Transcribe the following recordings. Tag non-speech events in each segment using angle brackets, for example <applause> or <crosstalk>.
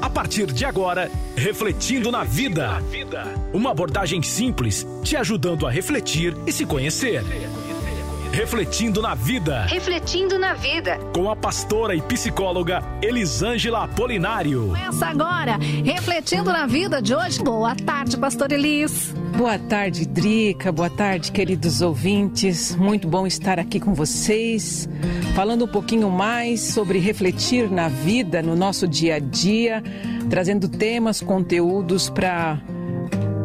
A partir de agora, Refletindo na Vida. Uma abordagem simples, te ajudando a refletir e se conhecer. Refletindo na Vida. Refletindo na Vida. Com a pastora e psicóloga Elisângela Apolinário. Começa agora, Refletindo na Vida de hoje. Boa tarde, pastor Elis. Boa tarde, Drica. Boa tarde, queridos ouvintes. Muito bom estar aqui com vocês, falando um pouquinho mais sobre refletir na vida, no nosso dia a dia, trazendo temas, conteúdos para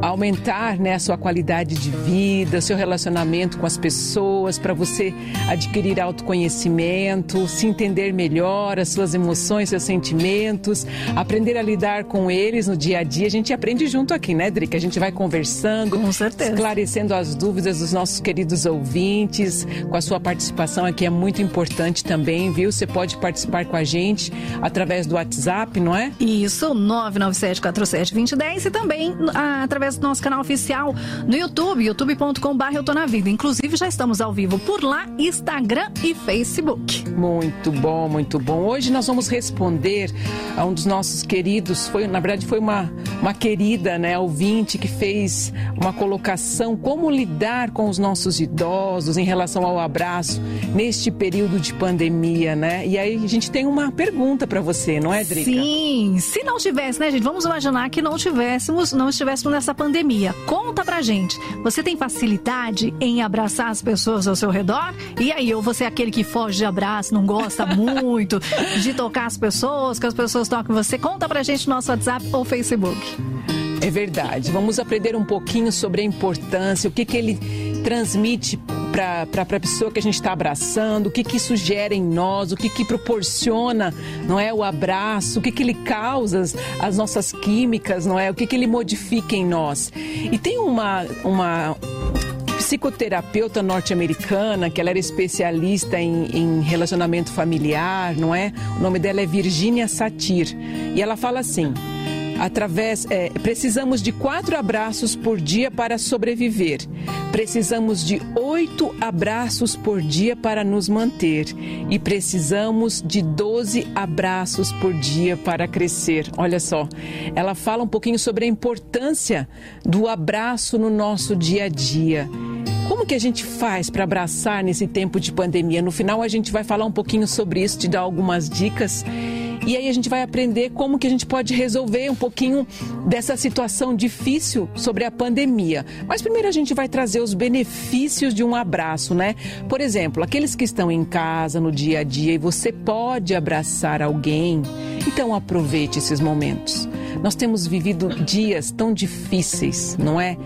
aumentar né, a sua qualidade de vida, seu relacionamento com as pessoas, para você adquirir autoconhecimento, se entender melhor, as suas emoções, seus sentimentos, aprender a lidar com eles no dia a dia. A gente aprende junto aqui, né, Drica? A gente vai conversando, com certeza. esclarecendo as dúvidas dos nossos queridos ouvintes, com a sua participação aqui é muito importante também, viu? Você pode participar com a gente através do WhatsApp, não é? Isso, 997472010 e também ah, através do nosso canal oficial no YouTube, youtube.com.br Eu Tô Na Vida. Inclusive, já estamos ao vivo por lá, Instagram e Facebook. Muito bom, muito bom. Hoje nós vamos responder a um dos nossos queridos, foi, na verdade, foi uma, uma querida, né, ouvinte que fez uma colocação como lidar com os nossos idosos em relação ao abraço neste período de pandemia, né? E aí a gente tem uma pergunta para você, não é, Drica? Sim, se não tivesse, né, gente? Vamos imaginar que não tivéssemos, não estivéssemos nessa pandemia. Conta pra gente. Você tem facilidade em abraçar as pessoas ao seu redor? E aí, ou você é aquele que foge de abraço, não gosta <laughs> muito de tocar as pessoas, que as pessoas tocam você? Conta pra gente no nosso WhatsApp ou Facebook. É verdade. Vamos aprender um pouquinho sobre a importância, o que, que ele transmite para a pessoa que a gente está abraçando, o que, que isso gera em nós, o que, que proporciona, não é, o abraço, o que, que ele causa, as, as nossas químicas, não é, o que, que ele modifica em nós. E tem uma, uma psicoterapeuta norte-americana, que ela era especialista em, em, relacionamento familiar, não é? O nome dela é Virginia Satir. E ela fala assim: através é, precisamos de quatro abraços por dia para sobreviver. Precisamos de oito abraços por dia para nos manter e precisamos de doze abraços por dia para crescer. Olha só, ela fala um pouquinho sobre a importância do abraço no nosso dia a dia. Como que a gente faz para abraçar nesse tempo de pandemia? No final a gente vai falar um pouquinho sobre isso, te dar algumas dicas. E aí a gente vai aprender como que a gente pode resolver um pouquinho dessa situação difícil sobre a pandemia. Mas primeiro a gente vai trazer os benefícios de um abraço, né? Por exemplo, aqueles que estão em casa no dia a dia e você pode abraçar alguém, então aproveite esses momentos. Nós temos vivido dias tão difíceis, não é?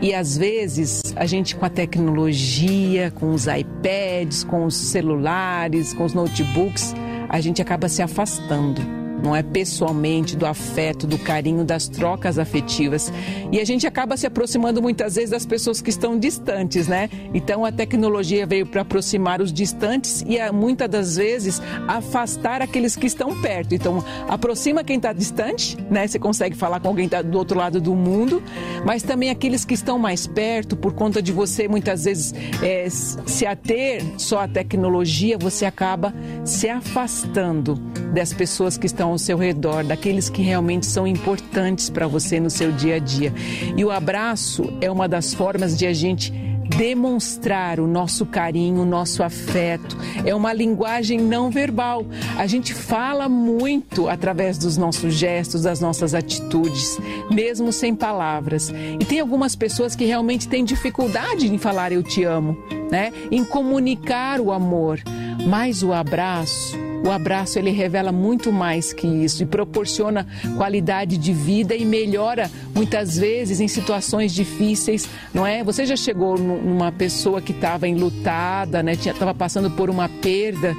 E às vezes a gente com a tecnologia, com os iPads, com os celulares, com os notebooks, a gente acaba se afastando não é pessoalmente, do afeto, do carinho, das trocas afetivas. E a gente acaba se aproximando muitas vezes das pessoas que estão distantes, né? Então a tecnologia veio para aproximar os distantes e muitas das vezes afastar aqueles que estão perto. Então aproxima quem está distante, né? Você consegue falar com alguém que tá do outro lado do mundo, mas também aqueles que estão mais perto, por conta de você muitas vezes é, se ater só à tecnologia, você acaba se afastando das pessoas que estão ao seu redor, daqueles que realmente são importantes para você no seu dia a dia. E o abraço é uma das formas de a gente demonstrar o nosso carinho, o nosso afeto. É uma linguagem não verbal. A gente fala muito através dos nossos gestos, das nossas atitudes, mesmo sem palavras. E tem algumas pessoas que realmente têm dificuldade em falar eu te amo, né? Em comunicar o amor. Mas o abraço o abraço ele revela muito mais que isso e proporciona qualidade de vida e melhora muitas vezes em situações difíceis, não é? Você já chegou numa pessoa que estava enlutada, né? Estava passando por uma perda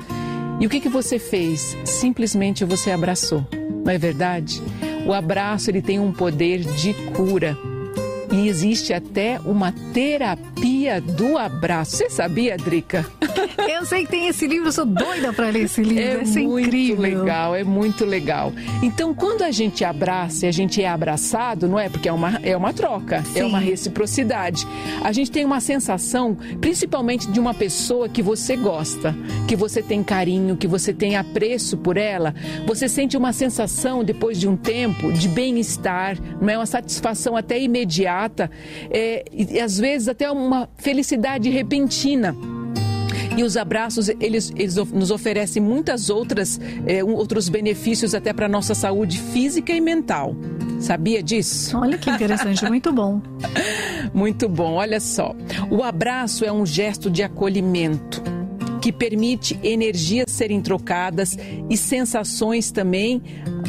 e o que que você fez? Simplesmente você abraçou, não é verdade? O abraço ele tem um poder de cura. E existe até uma terapia do abraço. Você sabia, Drica? <laughs> Eu sei que tem esse livro, eu sou doida para ler esse livro. É, é muito incrível. legal, é muito legal. Então, quando a gente abraça e a gente é abraçado, não é? Porque é uma, é uma troca, Sim. é uma reciprocidade. A gente tem uma sensação, principalmente de uma pessoa que você gosta, que você tem carinho, que você tem apreço por ela. Você sente uma sensação, depois de um tempo, de bem-estar, não é? Uma satisfação até imediata, é, e às vezes até uma felicidade repentina. E os abraços, eles, eles nos oferecem muitas outras, é, outros benefícios até para a nossa saúde física e mental. Sabia disso? Olha que interessante, <laughs> muito bom. Muito bom, olha só. O abraço é um gesto de acolhimento que permite energias serem trocadas e sensações também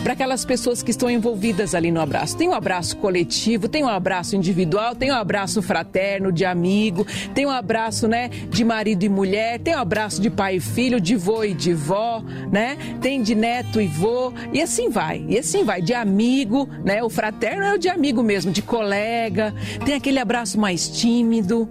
para aquelas pessoas que estão envolvidas ali no abraço. Tem um abraço coletivo, tem um abraço individual, tem um abraço fraterno, de amigo, tem o abraço, né, de marido e mulher, tem o abraço de pai e filho, de vô e de vó, né? Tem de neto e vô, e assim vai. E assim vai, de amigo, né? O fraterno é o de amigo mesmo, de colega. Tem aquele abraço mais tímido.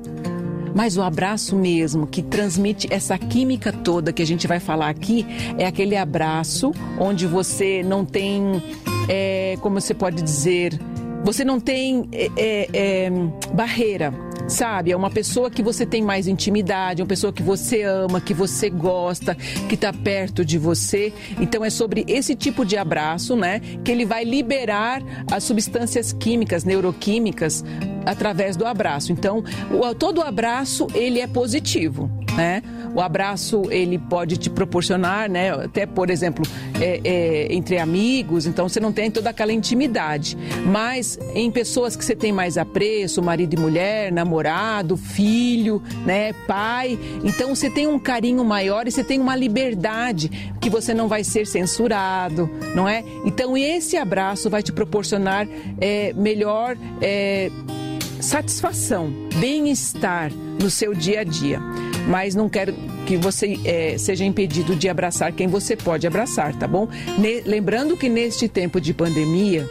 Mas o abraço mesmo, que transmite essa química toda que a gente vai falar aqui, é aquele abraço onde você não tem, é, como você pode dizer, você não tem é, é, é barreira sabe? É uma pessoa que você tem mais intimidade, uma pessoa que você ama, que você gosta, que está perto de você. Então é sobre esse tipo de abraço, né? Que ele vai liberar as substâncias químicas, neuroquímicas, através do abraço. Então, o, todo abraço ele é positivo, né? O abraço ele pode te proporcionar, né? Até por exemplo, é, é, entre amigos, então você não tem toda aquela intimidade. Mas em pessoas que você tem mais apreço, marido e mulher, namorado, filho, né? Pai, então você tem um carinho maior e você tem uma liberdade que você não vai ser censurado, não é? Então esse abraço vai te proporcionar é, melhor é, satisfação, bem-estar no seu dia a dia. Mas não quero que você é, seja impedido de abraçar quem você pode abraçar, tá bom? Ne lembrando que neste tempo de pandemia,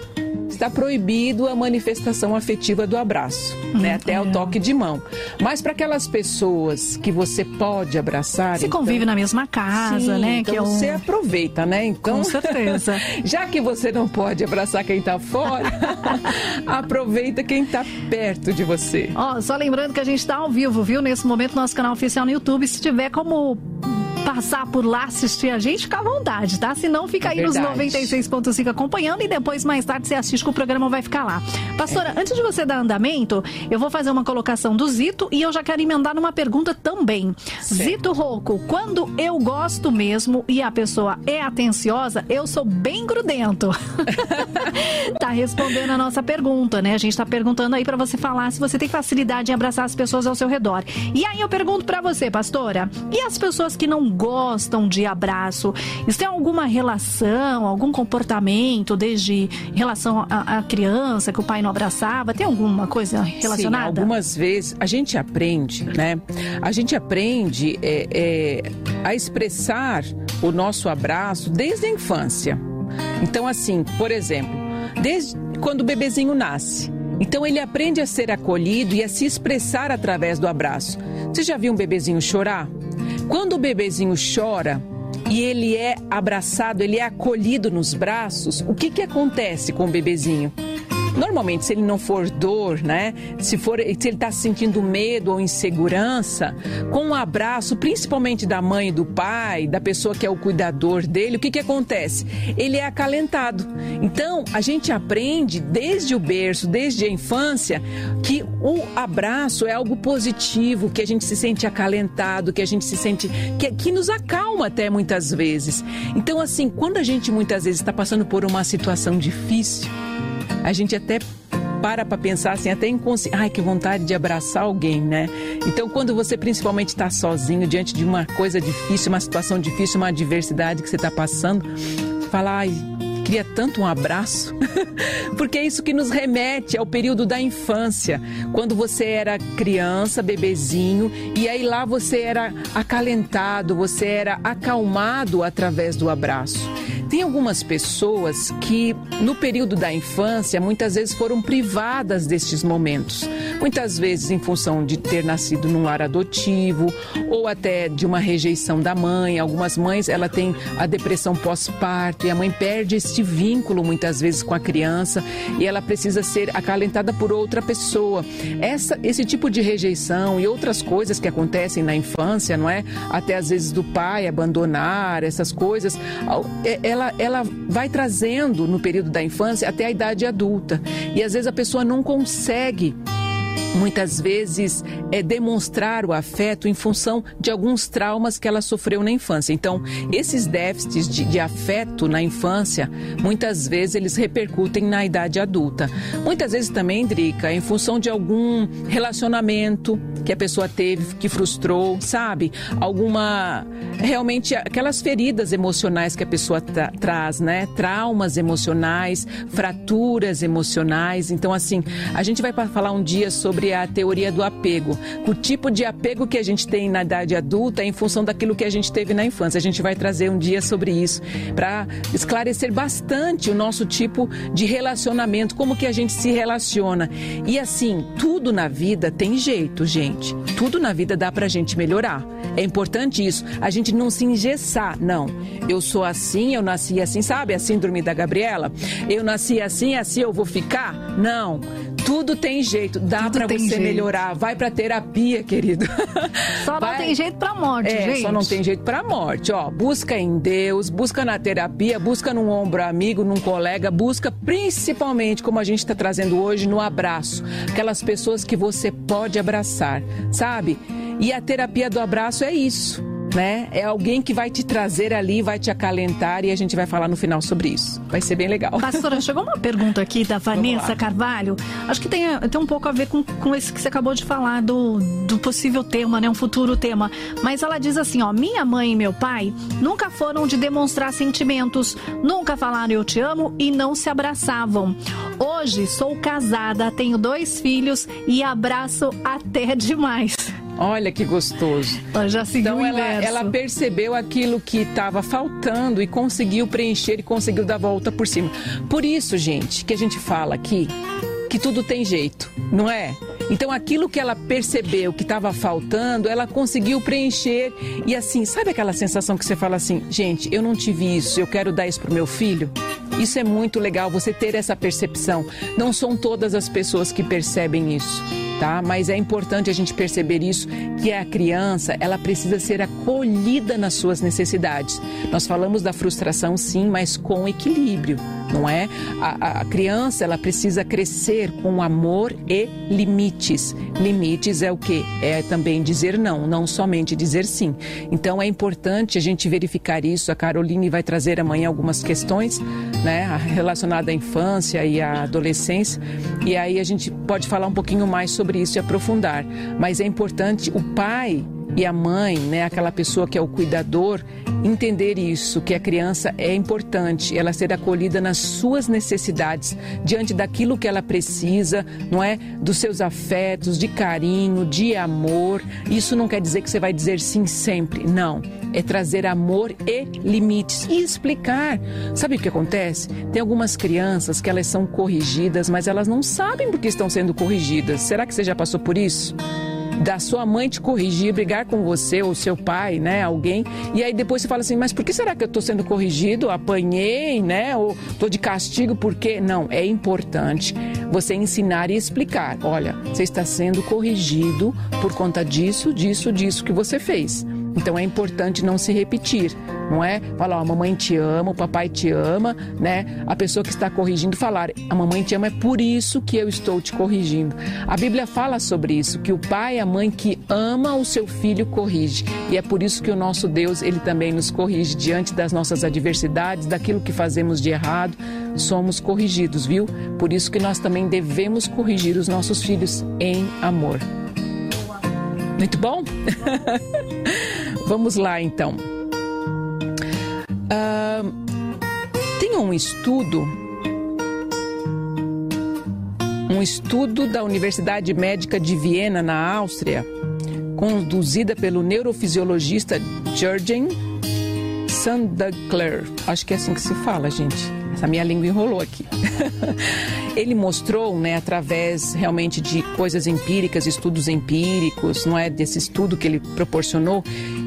está proibido a manifestação afetiva do abraço, hum, né? Até é. o toque de mão. Mas para aquelas pessoas que você pode abraçar. Se então, convive na mesma casa, sim, né? Então que é um... você aproveita, né? Então, Com certeza. <laughs> já que você não pode abraçar quem está fora, <laughs> aproveita quem está perto de você. Ó, só lembrando que a gente está ao vivo, viu? Nesse momento, nosso canal oficial no YouTube. Se tiver como passar por lá assistir a gente, fica à vontade, tá? Se não, fica aí Verdade. nos 96.5 acompanhando e depois, mais tarde, você assiste que o programa vai ficar lá. Pastora, é. antes de você dar andamento, eu vou fazer uma colocação do Zito e eu já quero emendar numa pergunta também. Certo. Zito Rocco, quando eu gosto mesmo e a pessoa é atenciosa, eu sou bem grudento. <laughs> tá respondendo a nossa pergunta, né? A gente tá perguntando aí para você falar se você tem facilidade em abraçar as pessoas ao seu redor. E aí eu pergunto para você, pastora, e as pessoas que não gostam de abraço. Isso tem alguma relação, algum comportamento, desde em relação à criança, que o pai não abraçava? Tem alguma coisa relacionada? Sim, algumas vezes a gente aprende, né? A gente aprende é, é, a expressar o nosso abraço desde a infância. Então, assim, por exemplo, desde quando o bebezinho nasce. Então ele aprende a ser acolhido e a se expressar através do abraço. Você já viu um bebezinho chorar? Quando o bebezinho chora e ele é abraçado, ele é acolhido nos braços, o que, que acontece com o bebezinho? Normalmente, se ele não for dor, né? Se, for, se ele está sentindo medo ou insegurança, com um abraço, principalmente da mãe do pai, da pessoa que é o cuidador dele, o que, que acontece? Ele é acalentado. Então, a gente aprende desde o berço, desde a infância, que o abraço é algo positivo, que a gente se sente acalentado, que a gente se sente. que, que nos acalma até muitas vezes. Então, assim, quando a gente muitas vezes está passando por uma situação difícil, a gente até para para pensar assim, até inconsciente. Ai, que vontade de abraçar alguém, né? Então, quando você principalmente está sozinho, diante de uma coisa difícil, uma situação difícil, uma adversidade que você está passando, fala, ai, queria tanto um abraço, <laughs> porque é isso que nos remete ao período da infância, quando você era criança, bebezinho, e aí lá você era acalentado, você era acalmado através do abraço. Tem algumas pessoas que, no período da infância, muitas vezes foram privadas destes momentos. Muitas vezes em função de ter nascido num lar adotivo ou até de uma rejeição da mãe. Algumas mães, ela tem a depressão pós-parto e a mãe perde este vínculo muitas vezes com a criança e ela precisa ser acalentada por outra pessoa. Essa, esse tipo de rejeição e outras coisas que acontecem na infância, não é? Até às vezes do pai abandonar essas coisas, ela ela, ela vai trazendo no período da infância até a idade adulta. E às vezes a pessoa não consegue muitas vezes é demonstrar o afeto em função de alguns traumas que ela sofreu na infância. Então, esses déficits de, de, afeto na infância, muitas vezes eles repercutem na idade adulta. Muitas vezes também, Drica, em função de algum relacionamento que a pessoa teve que frustrou, sabe? Alguma realmente aquelas feridas emocionais que a pessoa tra traz, né? Traumas emocionais, fraturas emocionais. Então, assim, a gente vai falar um dia sobre a teoria do apego. O tipo de apego que a gente tem na idade adulta é em função daquilo que a gente teve na infância. A gente vai trazer um dia sobre isso para esclarecer bastante o nosso tipo de relacionamento, como que a gente se relaciona. E assim, tudo na vida tem jeito, gente. Tudo na vida dá pra gente melhorar. É importante isso. A gente não se engessar. Não. Eu sou assim, eu nasci assim, sabe? A síndrome da Gabriela. Eu nasci assim, assim eu vou ficar? Não. Tudo tem jeito, dá para você jeito. melhorar. Vai para terapia, querido. <laughs> Só Vai... não tem jeito para morte, é, gente. Só não tem jeito para morte, ó. Busca em Deus, busca na terapia, busca num ombro amigo, num colega, busca principalmente como a gente está trazendo hoje no abraço, aquelas pessoas que você pode abraçar, sabe? E a terapia do abraço é isso né? É alguém que vai te trazer ali, vai te acalentar e a gente vai falar no final sobre isso. Vai ser bem legal. Pastora, <laughs> chegou uma pergunta aqui da Vanessa Carvalho. Acho que tem, tem um pouco a ver com, com esse que você acabou de falar do, do possível tema, né? Um futuro tema. Mas ela diz assim, ó, minha mãe e meu pai nunca foram de demonstrar sentimentos, nunca falaram eu te amo e não se abraçavam. Hoje sou casada, tenho dois filhos e abraço até demais. Olha que gostoso. Ela já seguiu então ela, ela percebeu aquilo que estava faltando e conseguiu preencher e conseguiu dar volta por cima. Por isso, gente, que a gente fala aqui que tudo tem jeito, não é? Então aquilo que ela percebeu que estava faltando, ela conseguiu preencher e assim, sabe aquela sensação que você fala assim, gente, eu não tive isso, eu quero dar isso pro meu filho? Isso é muito legal, você ter essa percepção. Não são todas as pessoas que percebem isso tá? Mas é importante a gente perceber isso, que a criança, ela precisa ser acolhida nas suas necessidades. Nós falamos da frustração, sim, mas com equilíbrio, não é? A, a criança, ela precisa crescer com amor e limites. Limites é o que? É também dizer não, não somente dizer sim. Então é importante a gente verificar isso. A Caroline vai trazer amanhã algumas questões, né, relacionadas à infância e à adolescência. E aí a gente pode falar um pouquinho mais sobre sobre isso e aprofundar. Mas é importante o pai e a mãe, né, aquela pessoa que é o cuidador, entender isso, que a criança é importante, ela ser acolhida nas suas necessidades, diante daquilo que ela precisa, não é? Dos seus afetos, de carinho, de amor. Isso não quer dizer que você vai dizer sim sempre, não. É trazer amor e limites e explicar. Sabe o que acontece? Tem algumas crianças que elas são corrigidas, mas elas não sabem por que estão sendo corrigidas. Será que você já passou por isso? Da sua mãe te corrigir, brigar com você ou seu pai, né, alguém, e aí depois você fala assim, mas por que será que eu estou sendo corrigido? Apanhei, né, ou estou de castigo, por quê? Não, é importante você ensinar e explicar. Olha, você está sendo corrigido por conta disso, disso, disso que você fez. Então é importante não se repetir, não é? Falar, ó, mamãe te ama, o papai te ama, né? A pessoa que está corrigindo falar, a mamãe te ama, é por isso que eu estou te corrigindo. A Bíblia fala sobre isso, que o pai e a mãe que ama o seu filho corrige. E é por isso que o nosso Deus, ele também nos corrige diante das nossas adversidades, daquilo que fazemos de errado, somos corrigidos, viu? Por isso que nós também devemos corrigir os nossos filhos em amor. Muito bom? <laughs> Vamos lá então. Uh, tem um estudo um estudo da Universidade Médica de Viena, na Áustria, conduzida pelo neurofisiologista Jürgen Sandakler. Acho que é assim que se fala, gente. Essa minha língua enrolou aqui. <laughs> Ele mostrou, né, através realmente de coisas empíricas, estudos empíricos, não é desse estudo que ele proporcionou,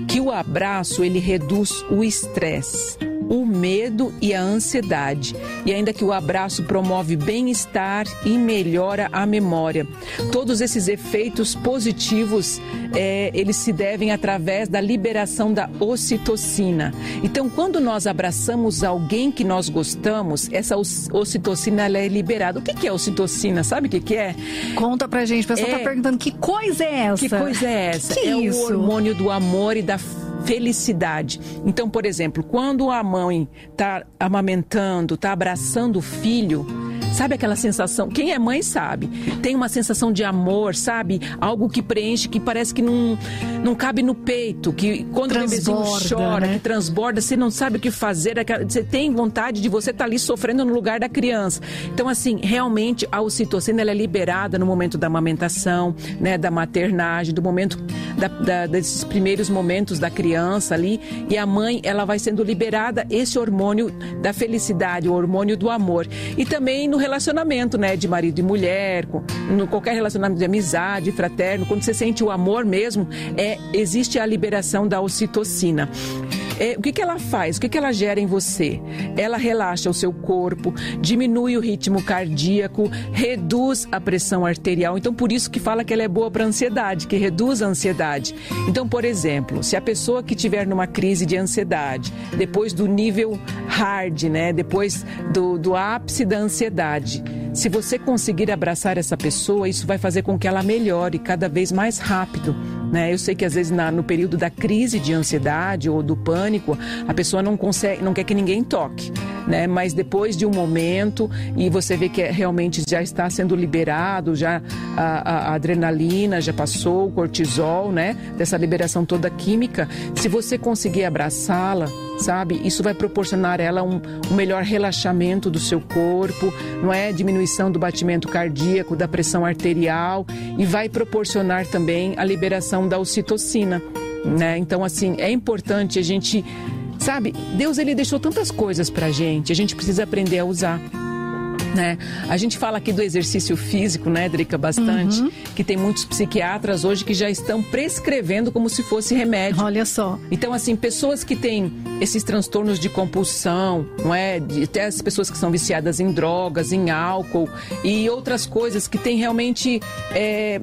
que o abraço ele reduz o estresse o medo e a ansiedade. E ainda que o abraço promove bem-estar e melhora a memória. Todos esses efeitos positivos, é, eles se devem através da liberação da ocitocina. Então, quando nós abraçamos alguém que nós gostamos, essa ocitocina ela é liberada. O que, que é ocitocina? Sabe o que, que é? Conta pra gente. O pessoal tá é... tá perguntando que coisa é essa? Que coisa é essa? Que é isso? o hormônio do amor e da felicidade. Então, por exemplo, quando a mãe está amamentando, está abraçando o filho, Sabe aquela sensação? Quem é mãe sabe. Tem uma sensação de amor, sabe? Algo que preenche, que parece que não, não cabe no peito. Que quando transborda, o bebezinho chora, né? que transborda, você não sabe o que fazer. Você tem vontade de você estar tá ali sofrendo no lugar da criança. Então, assim, realmente a ocitocina ela é liberada no momento da amamentação, né? Da maternagem, do momento da, da, desses primeiros momentos da criança ali. E a mãe, ela vai sendo liberada esse hormônio da felicidade, o hormônio do amor. E também no relacionamento, né, de marido e mulher, com, no qualquer relacionamento de amizade, fraterno, quando você sente o amor mesmo, é existe a liberação da ocitocina. É, o que, que ela faz? O que, que ela gera em você? Ela relaxa o seu corpo, diminui o ritmo cardíaco, reduz a pressão arterial. Então, por isso que fala que ela é boa para ansiedade, que reduz a ansiedade. Então, por exemplo, se a pessoa que tiver numa crise de ansiedade, depois do nível hard, né, depois do, do ápice da ansiedade, se você conseguir abraçar essa pessoa, isso vai fazer com que ela melhore cada vez mais rápido. Né? Eu sei que às vezes na, no período da crise de ansiedade ou do pânico, a pessoa não consegue, não quer que ninguém toque. Né? Mas depois de um momento e você vê que é, realmente já está sendo liberado, já a, a, a, adrenalina já passou, o cortisol, né? Dessa liberação toda química, se você conseguir abraçá-la, sabe? Isso vai proporcionar a ela um, um, melhor relaxamento do seu corpo, não é? Diminuição do batimento cardíaco, da pressão arterial e vai proporcionar também a liberação da ocitocina, né? Então, assim, é importante a gente, sabe? Deus ele deixou tantas coisas pra gente, a gente precisa aprender a usar. Né? A gente fala aqui do exercício físico, né, Drica, bastante, uhum. que tem muitos psiquiatras hoje que já estão prescrevendo como se fosse remédio. Olha só. Então, assim, pessoas que têm esses transtornos de compulsão, não é? Até as pessoas que são viciadas em drogas, em álcool e outras coisas que têm realmente. É,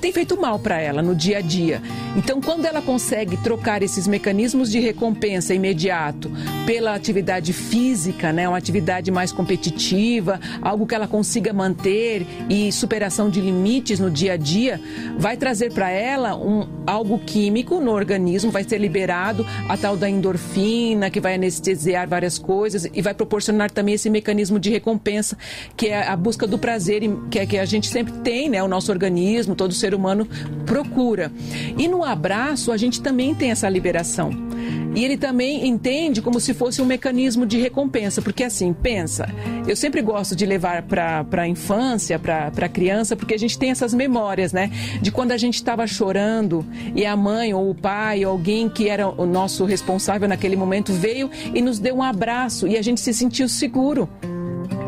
tem feito mal para ela no dia a dia. Então, quando ela consegue trocar esses mecanismos de recompensa imediato pela atividade física, né, uma atividade mais competitiva, algo que ela consiga manter e superação de limites no dia a dia, vai trazer para ela um algo químico no organismo, vai ser liberado a tal da endorfina, que vai anestesiar várias coisas e vai proporcionar também esse mecanismo de recompensa, que é a busca do prazer, que é que a gente sempre tem, né, o nosso organismo, todo ser humano procura. E no abraço, a gente também tem essa liberação. E ele também entende como se fosse um mecanismo de recompensa, porque assim, pensa, eu sempre gosto de levar para a infância, para a criança, porque a gente tem essas memórias, né? De quando a gente estava chorando e a mãe ou o pai, ou alguém que era o nosso responsável naquele momento, veio e nos deu um abraço e a gente se sentiu seguro.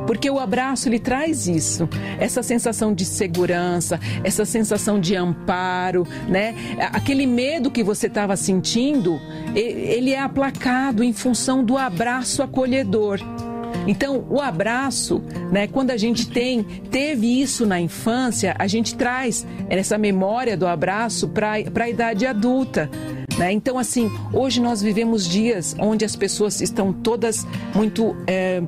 Porque o abraço ele traz isso, essa sensação de segurança, essa sensação de amparo, né? Aquele medo que você estava sentindo, ele é aplacado em função do abraço acolhedor. Então, o abraço, né, quando a gente tem, teve isso na infância, a gente traz essa memória do abraço para a idade adulta. Né? Então, assim, hoje nós vivemos dias onde as pessoas estão todas muito. É,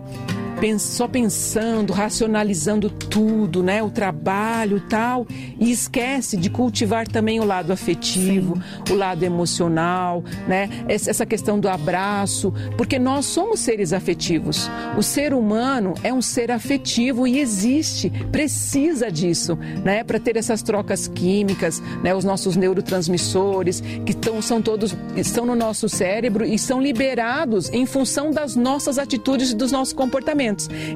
só pensando, racionalizando tudo, né? O trabalho tal, e esquece de cultivar também o lado afetivo, Sim. o lado emocional, né? Essa questão do abraço, porque nós somos seres afetivos. O ser humano é um ser afetivo e existe, precisa disso, né? Para ter essas trocas químicas, né? Os nossos neurotransmissores que estão, são todos estão no nosso cérebro e são liberados em função das nossas atitudes e dos nossos comportamentos.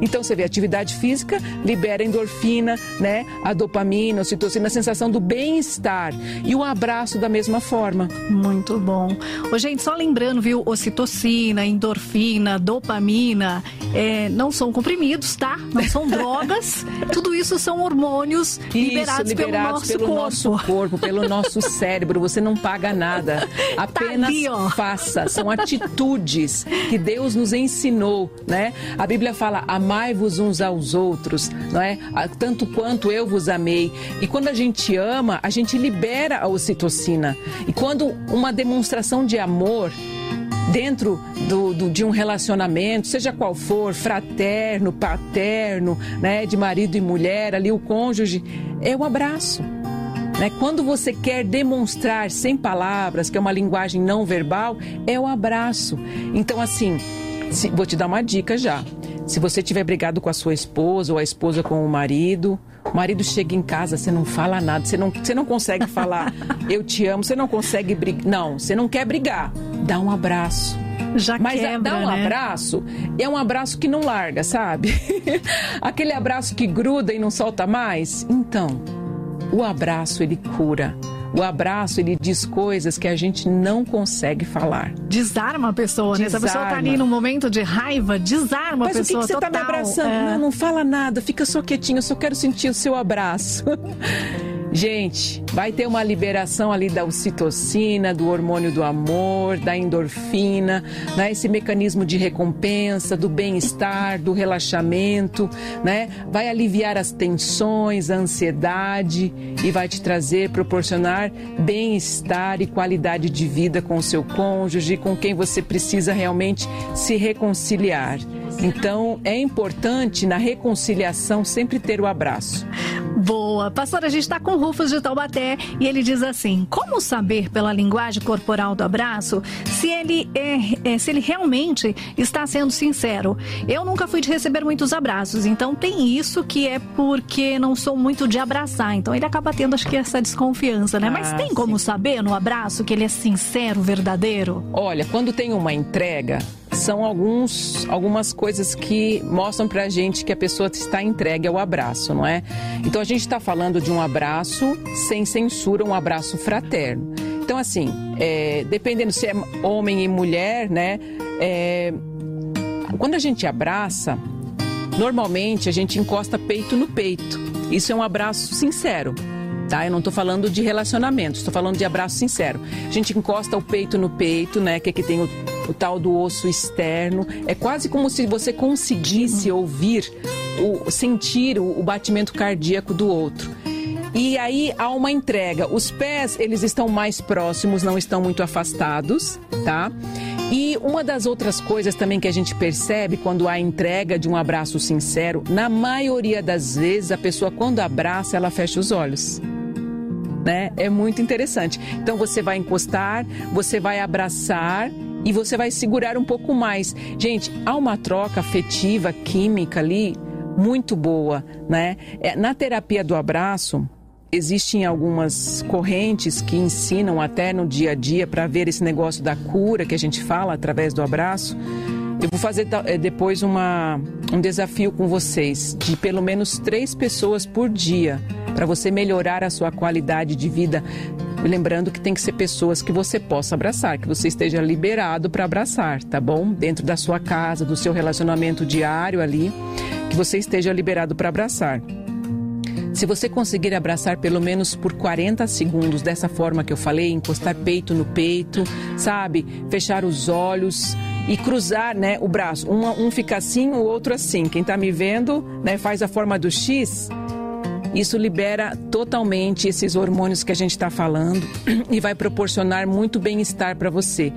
Então você vê atividade física libera endorfina, né? A dopamina, a ocitocina, a sensação do bem-estar e o abraço da mesma forma. Muito bom. Ô, gente, só lembrando, viu? Ocitocina, endorfina, dopamina, é, não são comprimidos, tá? Não são <laughs> drogas. Tudo isso são hormônios isso, liberados, liberados, pelo, nosso, pelo corpo. nosso corpo, pelo nosso <laughs> cérebro. Você não paga nada. Tá Apenas tá ali, faça. São atitudes que Deus nos ensinou, né? A Bíblia fala: amai-vos uns aos outros, não é? Tanto quanto eu vos amei. E quando a gente ama, a gente libera a ocitocina. E quando uma demonstração de amor dentro do, do, de um relacionamento, seja qual for, fraterno, paterno, né, de marido e mulher, ali o cônjuge, é o abraço. Né? Quando você quer demonstrar sem palavras, que é uma linguagem não verbal, é o abraço. Então, assim, se, vou te dar uma dica já. Se você tiver brigado com a sua esposa ou a esposa com o marido, o marido chega em casa, você não fala nada, você não, você não consegue falar <laughs> eu te amo, você não consegue brigar. Não, você não quer brigar. Dá um abraço. Já Mas quebra, dá um né? abraço, é um abraço que não larga, sabe? <laughs> Aquele abraço que gruda e não solta mais. Então, o abraço ele cura. O abraço, ele diz coisas que a gente não consegue falar. Desarma a pessoa, desarma. né? Se a pessoa tá ali no momento de raiva, desarma Mas a pessoa. Mas o que, que você total. tá me abraçando? É... Não, não fala nada, fica só quietinho, eu só quero sentir o seu abraço. <laughs> Gente, vai ter uma liberação ali da ocitocina, do hormônio do amor, da endorfina, né? esse mecanismo de recompensa, do bem-estar, do relaxamento, né? Vai aliviar as tensões, a ansiedade e vai te trazer, proporcionar bem-estar e qualidade de vida com o seu cônjuge, com quem você precisa realmente se reconciliar. Então, é importante na reconciliação sempre ter o abraço. Boa. Pastor, a gente está com Rufus de Taubaté e ele diz assim: como saber pela linguagem corporal do abraço se ele, é, é, se ele realmente está sendo sincero? Eu nunca fui de receber muitos abraços, então tem isso que é porque não sou muito de abraçar. Então ele acaba tendo, acho que, essa desconfiança, né? Ah, Mas tem sim. como saber no abraço que ele é sincero, verdadeiro? Olha, quando tem uma entrega, são alguns, algumas coisas que mostram pra gente que a pessoa está entregue ao abraço, não é? Então a gente está falando de um abraço sem censura, um abraço fraterno. Então, assim, é, dependendo se é homem e mulher, né? É, quando a gente abraça, normalmente a gente encosta peito no peito. Isso é um abraço sincero tá? Eu não estou falando de relacionamento, estou falando de abraço sincero. A gente encosta o peito no peito, né? Que aqui tem o, o tal do osso externo. É quase como se você conseguisse ouvir, o, sentir o, o batimento cardíaco do outro. E aí há uma entrega. Os pés, eles estão mais próximos, não estão muito afastados, tá? E uma das outras coisas também que a gente percebe quando há entrega de um abraço sincero, na maioria das vezes a pessoa quando abraça, ela fecha os olhos né? É muito interessante. Então você vai encostar, você vai abraçar e você vai segurar um pouco mais. Gente, há uma troca afetiva, química ali muito boa, né? É, na terapia do abraço, existem algumas correntes que ensinam até no dia a dia para ver esse negócio da cura que a gente fala através do abraço. Eu vou fazer eh, depois uma, um desafio com vocês de pelo menos três pessoas por dia para você melhorar a sua qualidade de vida. Lembrando que tem que ser pessoas que você possa abraçar, que você esteja liberado para abraçar, tá bom? Dentro da sua casa, do seu relacionamento diário ali, que você esteja liberado para abraçar. Se você conseguir abraçar pelo menos por 40 segundos, dessa forma que eu falei, encostar peito no peito, sabe? Fechar os olhos e cruzar né, o braço. Um, um fica assim, o outro assim. Quem está me vendo né, faz a forma do X. Isso libera totalmente esses hormônios que a gente está falando <clears throat> e vai proporcionar muito bem-estar para você.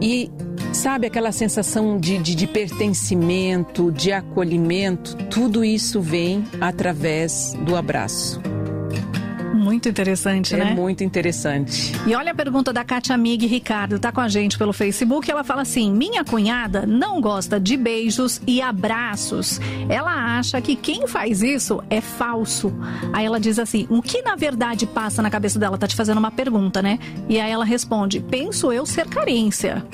E sabe aquela sensação de, de, de pertencimento, de acolhimento, tudo isso vem através do abraço. Muito interessante, é né? É muito interessante. E olha a pergunta da Kátia Mig Ricardo, tá com a gente pelo Facebook. Ela fala assim: minha cunhada não gosta de beijos e abraços. Ela acha que quem faz isso é falso. Aí ela diz assim: o que na verdade passa na cabeça dela? Tá te fazendo uma pergunta, né? E aí ela responde: penso eu ser carência.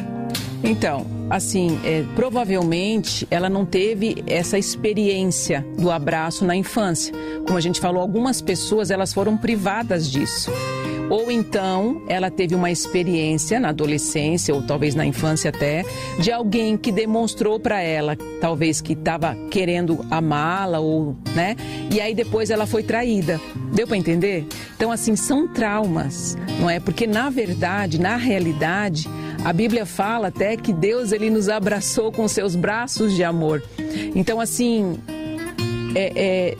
Então, assim, é, provavelmente ela não teve essa experiência do abraço na infância. Como a gente falou, algumas pessoas elas foram privadas disso. Ou então ela teve uma experiência na adolescência ou talvez na infância até de alguém que demonstrou para ela, talvez que estava querendo amá-la ou, né? E aí depois ela foi traída. Deu para entender? Então assim, são traumas, não é? Porque na verdade, na realidade, a Bíblia fala até que Deus ele nos abraçou com seus braços de amor. Então, assim, é, é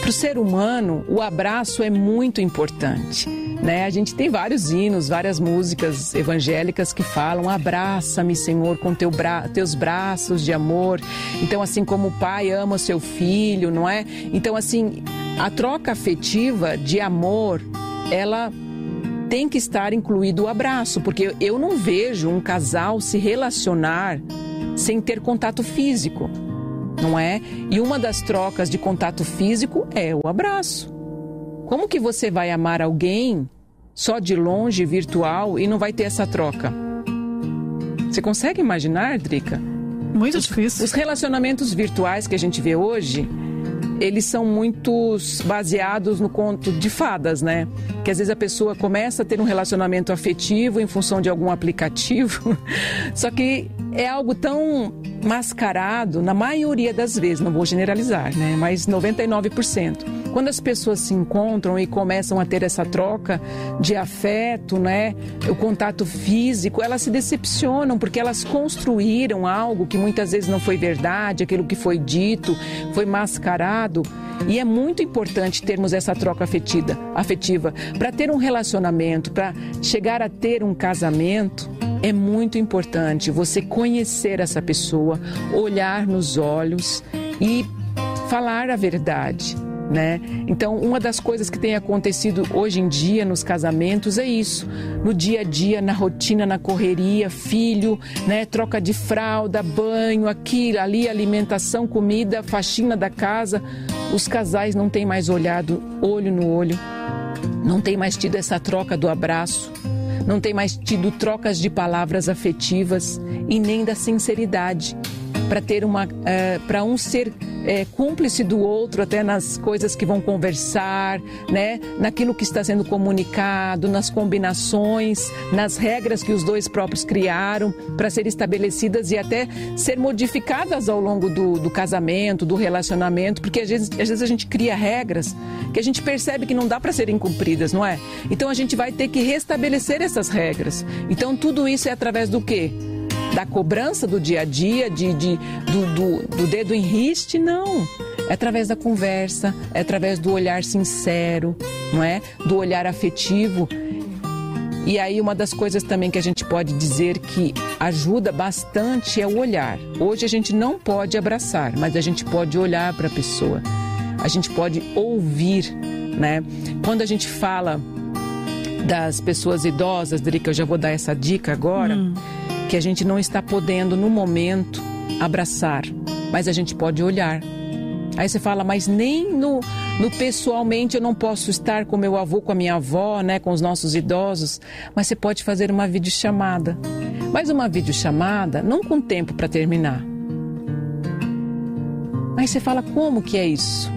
para o ser humano, o abraço é muito importante. Né? A gente tem vários hinos, várias músicas evangélicas que falam: abraça-me, Senhor, com teu bra teus braços de amor. Então, assim como o pai ama o seu filho, não é? Então, assim, a troca afetiva de amor, ela tem que estar incluído o abraço, porque eu não vejo um casal se relacionar sem ter contato físico, não é? E uma das trocas de contato físico é o abraço. Como que você vai amar alguém só de longe, virtual, e não vai ter essa troca? Você consegue imaginar, Drica? Muito difícil. Os relacionamentos virtuais que a gente vê hoje, eles são muito baseados no conto de fadas, né? Que às vezes a pessoa começa a ter um relacionamento afetivo em função de algum aplicativo, <laughs> só que é algo tão mascarado, na maioria das vezes, não vou generalizar, né? Mas 99%. Quando as pessoas se encontram e começam a ter essa troca de afeto, né, o contato físico, elas se decepcionam porque elas construíram algo que muitas vezes não foi verdade, aquilo que foi dito, foi mascarado. E é muito importante termos essa troca afetiva, afetiva para ter um relacionamento, para chegar a ter um casamento. É muito importante você conhecer essa pessoa, olhar nos olhos e falar a verdade né? Então, uma das coisas que tem acontecido hoje em dia nos casamentos é isso. No dia a dia, na rotina, na correria, filho, né? Troca de fralda, banho, aqui, ali, alimentação, comida, faxina da casa. Os casais não têm mais olhado olho no olho, não tem mais tido essa troca do abraço, não tem mais tido trocas de palavras afetivas e nem da sinceridade para ter uma, uh, para um ser é, cúmplice do outro até nas coisas que vão conversar, né? Naquilo que está sendo comunicado, nas combinações, nas regras que os dois próprios criaram para ser estabelecidas e até ser modificadas ao longo do, do casamento, do relacionamento, porque às vezes, às vezes a gente cria regras que a gente percebe que não dá para serem cumpridas, não é? Então a gente vai ter que restabelecer essas regras. Então tudo isso é através do quê? Da cobrança do dia a dia, de, de do, do, do dedo em riste, não. É através da conversa, é através do olhar sincero, não é? Do olhar afetivo. E aí uma das coisas também que a gente pode dizer que ajuda bastante é o olhar. Hoje a gente não pode abraçar, mas a gente pode olhar para a pessoa. A gente pode ouvir, né? Quando a gente fala das pessoas idosas, Drica, eu já vou dar essa dica agora. Hum que a gente não está podendo no momento abraçar, mas a gente pode olhar. Aí você fala, mas nem no, no pessoalmente eu não posso estar com meu avô, com a minha avó, né, com os nossos idosos, mas você pode fazer uma videochamada. Mas uma videochamada não com tempo para terminar. Aí você fala, como que é isso?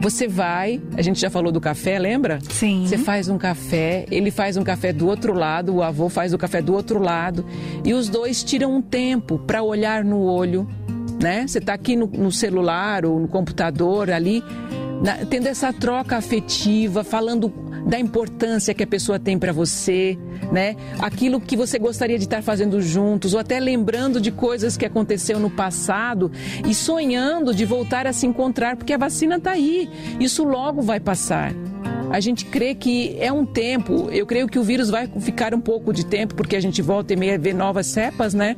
Você vai, a gente já falou do café, lembra? Sim. Você faz um café, ele faz um café do outro lado, o avô faz o café do outro lado, e os dois tiram um tempo para olhar no olho, né? Você está aqui no, no celular ou no computador ali, na, tendo essa troca afetiva, falando da importância que a pessoa tem para você, né? Aquilo que você gostaria de estar fazendo juntos, ou até lembrando de coisas que aconteceu no passado e sonhando de voltar a se encontrar, porque a vacina está aí. Isso logo vai passar. A gente crê que é um tempo, eu creio que o vírus vai ficar um pouco de tempo, porque a gente volta e meia ver novas cepas, né?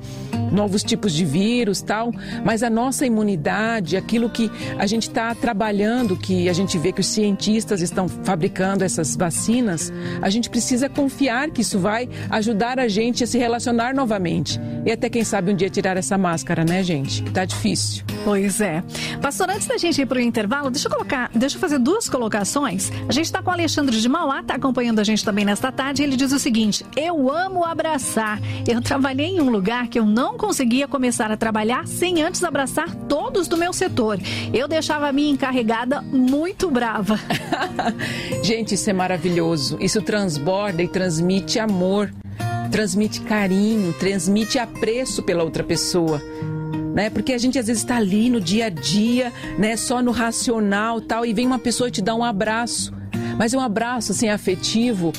novos tipos de vírus, tal, mas a nossa imunidade, aquilo que a gente está trabalhando, que a gente vê que os cientistas estão fabricando essas vacinas, a gente precisa confiar que isso vai ajudar a gente a se relacionar novamente. E até quem sabe um dia tirar essa máscara, né, gente? Que tá difícil. Pois é. Pastor, antes da gente ir para o intervalo, deixa eu colocar, deixa eu fazer duas colocações. A gente está com o Alexandre de Mauá, tá acompanhando a gente também nesta tarde. Ele diz o seguinte: Eu amo abraçar. Eu trabalhei em um lugar que eu não conseguia começar a trabalhar sem antes abraçar todos do meu setor. Eu deixava a minha encarregada muito brava. <laughs> gente, isso é maravilhoso. Isso transborda e transmite amor transmite carinho, transmite apreço pela outra pessoa. Né? Porque a gente às vezes está ali no dia a dia, né? Só no racional tal, e vem uma pessoa e te dá um abraço. Mas um abraço assim afetivo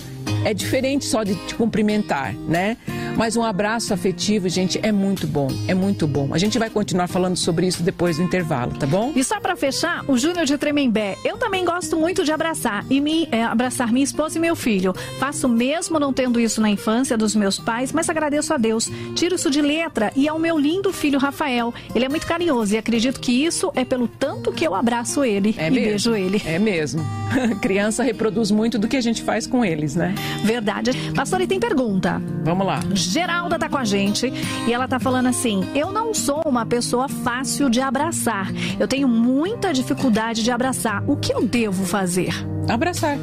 é diferente só de te cumprimentar, né? Mas um abraço afetivo, gente, é muito bom, é muito bom. A gente vai continuar falando sobre isso depois do intervalo, tá bom? E só para fechar, o Júnior de Tremembé, eu também gosto muito de abraçar e me é, abraçar minha esposa e meu filho. Faço mesmo não tendo isso na infância dos meus pais, mas agradeço a Deus. Tiro isso de letra e ao meu lindo filho Rafael. Ele é muito carinhoso e acredito que isso é pelo tanto que eu abraço ele é e mesmo, beijo ele. É mesmo. <laughs> Criança reproduz muito do que a gente faz com eles, né? Verdade. Pastor, e tem pergunta. Vamos lá. Geralda tá com a gente e ela tá falando assim: Eu não sou uma pessoa fácil de abraçar. Eu tenho muita dificuldade de abraçar. O que eu devo fazer? Abraçar.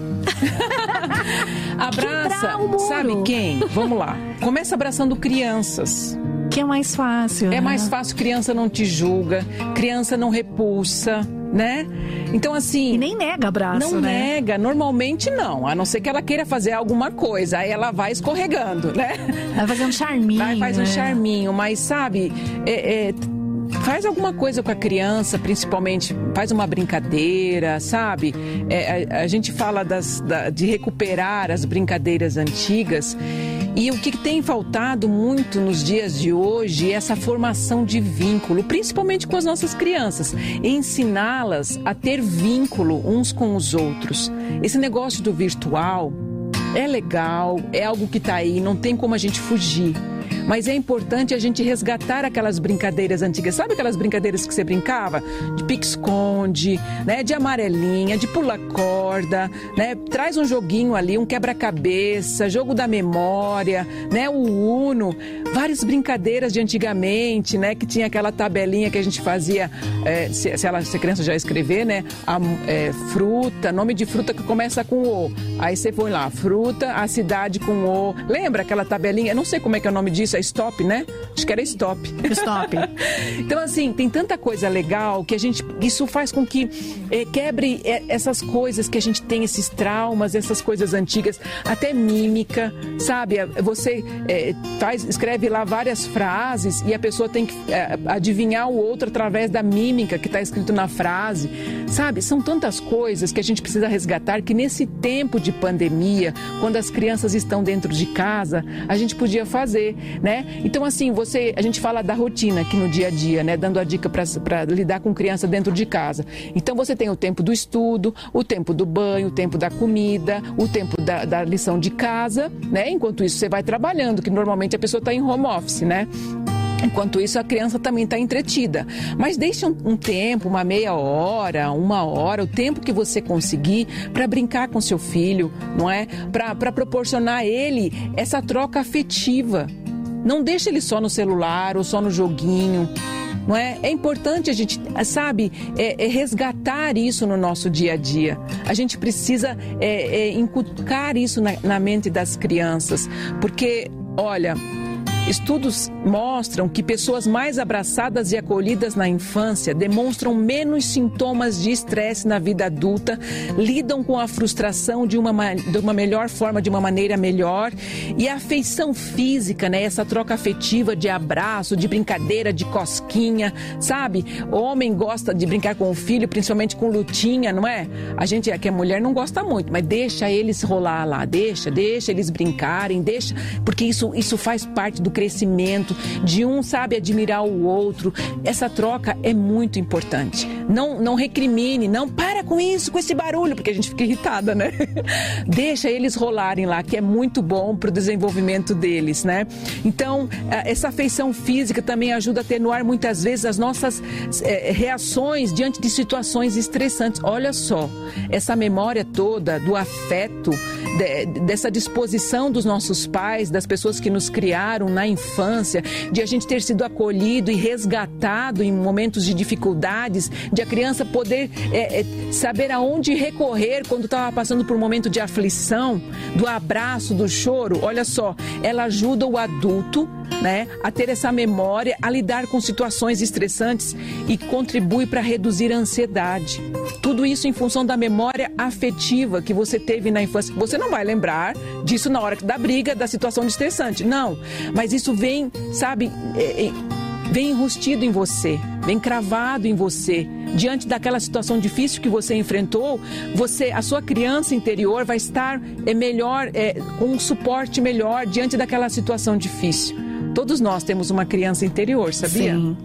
<laughs> Abraça. Sabe quem? Vamos lá. Começa abraçando crianças que é mais fácil. É né? mais fácil, criança não te julga, criança não repulsa, né? Então, assim. E nem nega abraço. Não né? nega, normalmente não. A não ser que ela queira fazer alguma coisa. Aí ela vai escorregando, né? Vai fazer um charminho. Vai, faz né? um charminho, mas sabe. É, é, faz alguma coisa com a criança, principalmente faz uma brincadeira, sabe? É, a, a, gente fala das, da, de recuperar as brincadeiras antigas e o que tem faltado muito nos dias de hoje é essa formação de vínculo, principalmente com as nossas crianças, ensiná-las a ter vínculo uns com os outros. Esse negócio do virtual é legal, é algo que está aí, não tem como a gente fugir. Mas é importante a gente resgatar aquelas brincadeiras antigas. Sabe aquelas brincadeiras que você brincava? De pique-esconde, né? De amarelinha, de pula corda, né? Traz um joguinho ali, um quebra-cabeça, jogo da memória, né? O Uno, várias brincadeiras de antigamente, né? Que tinha aquela tabelinha que a gente fazia, é, se, se, ela, se a criança já escrever, né? A, é, fruta, nome de fruta que começa com O. Aí você põe lá, fruta, a cidade com O. Lembra aquela tabelinha? Eu não sei como é que é o nome disso é stop, né? Acho que era stop. Stop. <laughs> então, assim, tem tanta coisa legal que a gente. Isso faz com que é, quebre é, essas coisas que a gente tem, esses traumas, essas coisas antigas, até mímica, sabe? Você é, faz, escreve lá várias frases e a pessoa tem que adivinhar o outro através da mímica que está escrito na frase, sabe? São tantas coisas que a gente precisa resgatar que nesse tempo de pandemia, quando as crianças estão dentro de casa, a gente podia fazer né? Então, assim, você, a gente fala da rotina aqui no dia a dia, né? Dando a dica para lidar com criança dentro de casa. Então, você tem o tempo do estudo, o tempo do banho, o tempo da comida, o tempo da, da lição de casa, né? Enquanto isso, você vai trabalhando, que normalmente a pessoa está em home office, né? Enquanto isso, a criança também está entretida. Mas deixe um, um, tempo, uma meia hora, uma hora, o tempo que você conseguir para brincar com seu filho, não é? Para proporcionar a ele essa troca afetiva. Não deixa ele só no celular ou só no joguinho. Não é? é importante a gente, sabe, é, é resgatar isso no nosso dia a dia. A gente precisa é, é inculcar isso na, na mente das crianças, porque, olha, Estudos mostram que pessoas mais abraçadas e acolhidas na infância demonstram menos sintomas de estresse na vida adulta, lidam com a frustração de uma, de uma melhor forma, de uma maneira melhor. E a afeição física, né, essa troca afetiva de abraço, de brincadeira, de cosquinha, sabe? Homem gosta de brincar com o filho, principalmente com lutinha, não é? A gente é que a mulher não gosta muito, mas deixa eles rolar lá, deixa, deixa eles brincarem, deixa, porque isso, isso faz parte do crescimento de um sabe admirar o outro. Essa troca é muito importante. Não, não recrimine, não para com isso, com esse barulho, porque a gente fica irritada, né? <laughs> Deixa eles rolarem lá, que é muito bom para o desenvolvimento deles, né? Então, eh, essa afeição física também ajuda a atenuar muitas vezes as nossas é, reações diante de situações estressantes. Olha só, essa memória toda do afeto, de, dessa disposição dos nossos pais, das pessoas que nos criaram na infância, de a gente ter sido acolhido e resgatado em momentos de dificuldades, de a criança poder é, é, saber aonde recorrer quando estava passando por um momento de aflição, do abraço, do choro. Olha só, ela ajuda o adulto né, a ter essa memória, a lidar com situações estressantes e contribui para reduzir a ansiedade. Tudo isso em função da memória afetiva que você teve na infância. Você não vai lembrar disso na hora da briga, da situação estressante, não. Mas isso vem, sabe, é, é, vem enrustido em você, vem cravado em você. Diante daquela situação difícil que você enfrentou, você, a sua criança interior vai estar é melhor, é, com um suporte melhor diante daquela situação difícil. Todos nós temos uma criança interior, sabia? Sim.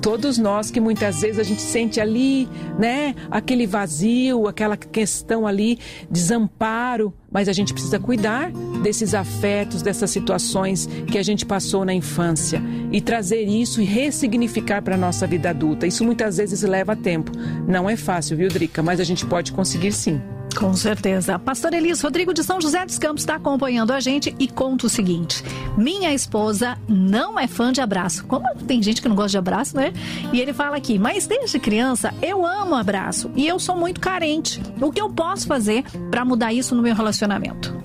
Todos nós que muitas vezes a gente sente ali, né, aquele vazio, aquela questão ali, desamparo, mas a gente precisa cuidar desses afetos, dessas situações que a gente passou na infância e trazer isso e ressignificar para a nossa vida adulta. Isso muitas vezes leva tempo. Não é fácil, viu, Drica? Mas a gente pode conseguir sim. Com certeza. Pastor Elis Rodrigo de São José dos Campos está acompanhando a gente e conta o seguinte: minha esposa não é fã de abraço. Como tem gente que não gosta de abraço, né? E ele fala aqui, mas desde criança eu amo abraço e eu sou muito carente. O que eu posso fazer para mudar isso no meu relacionamento?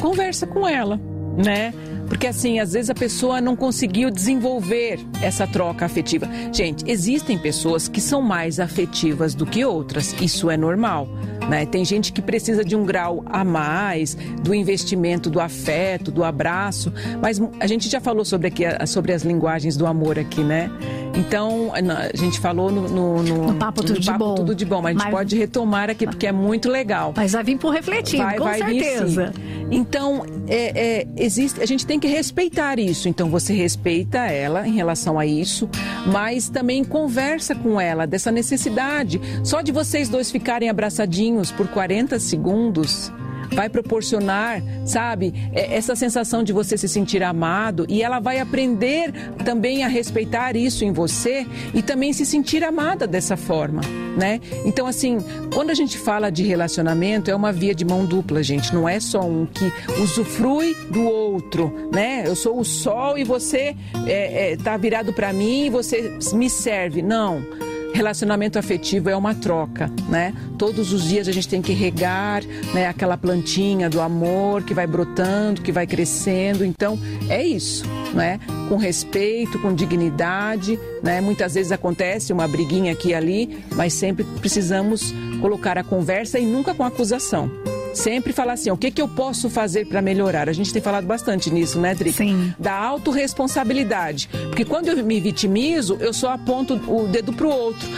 Conversa com ela, né? Porque assim, às vezes a pessoa não conseguiu desenvolver essa troca afetiva. Gente, existem pessoas que são mais afetivas do que outras. Isso é normal. Né? Tem gente que precisa de um grau a mais, do investimento, do afeto, do abraço. Mas a gente já falou sobre, aqui, sobre as linguagens do amor aqui, né? Então, a gente falou no, no, no, no Papo, Tudo, no de, bom. tudo de Bom, mas a gente mas... pode retomar aqui porque é muito legal. Mas vai vir por refletir, vai, com vai certeza. Vir, então, é, é, existe, a gente tem que respeitar isso. Então, você respeita ela em relação a isso, mas também conversa com ela dessa necessidade. Só de vocês dois ficarem abraçadinhos por 40 segundos vai proporcionar, sabe, é, essa sensação de você se sentir amado e ela vai aprender também a respeitar isso em você e também se sentir amada dessa forma, né? Então, assim, quando a gente fala de relacionamento, é uma via de mão dupla, gente. Não é só um que usufrui do outro, né? Eu sou o sol e você é, é, tá virado para mim e você me serve. Não. Relacionamento afetivo é uma troca, né? Todos os dias a gente tem que regar, né, aquela plantinha do amor que vai brotando, que vai crescendo. Então, é isso, né? Com respeito, com dignidade, né? Muitas vezes acontece uma briguinha aqui e ali, mas sempre precisamos colocar a conversa e nunca com acusação sempre falar assim, o que, que eu posso fazer para melhorar? A gente tem falado bastante nisso, né, Drica? Sim. Da autorresponsabilidade. Porque quando eu me vitimizo, eu só aponto o dedo pro outro.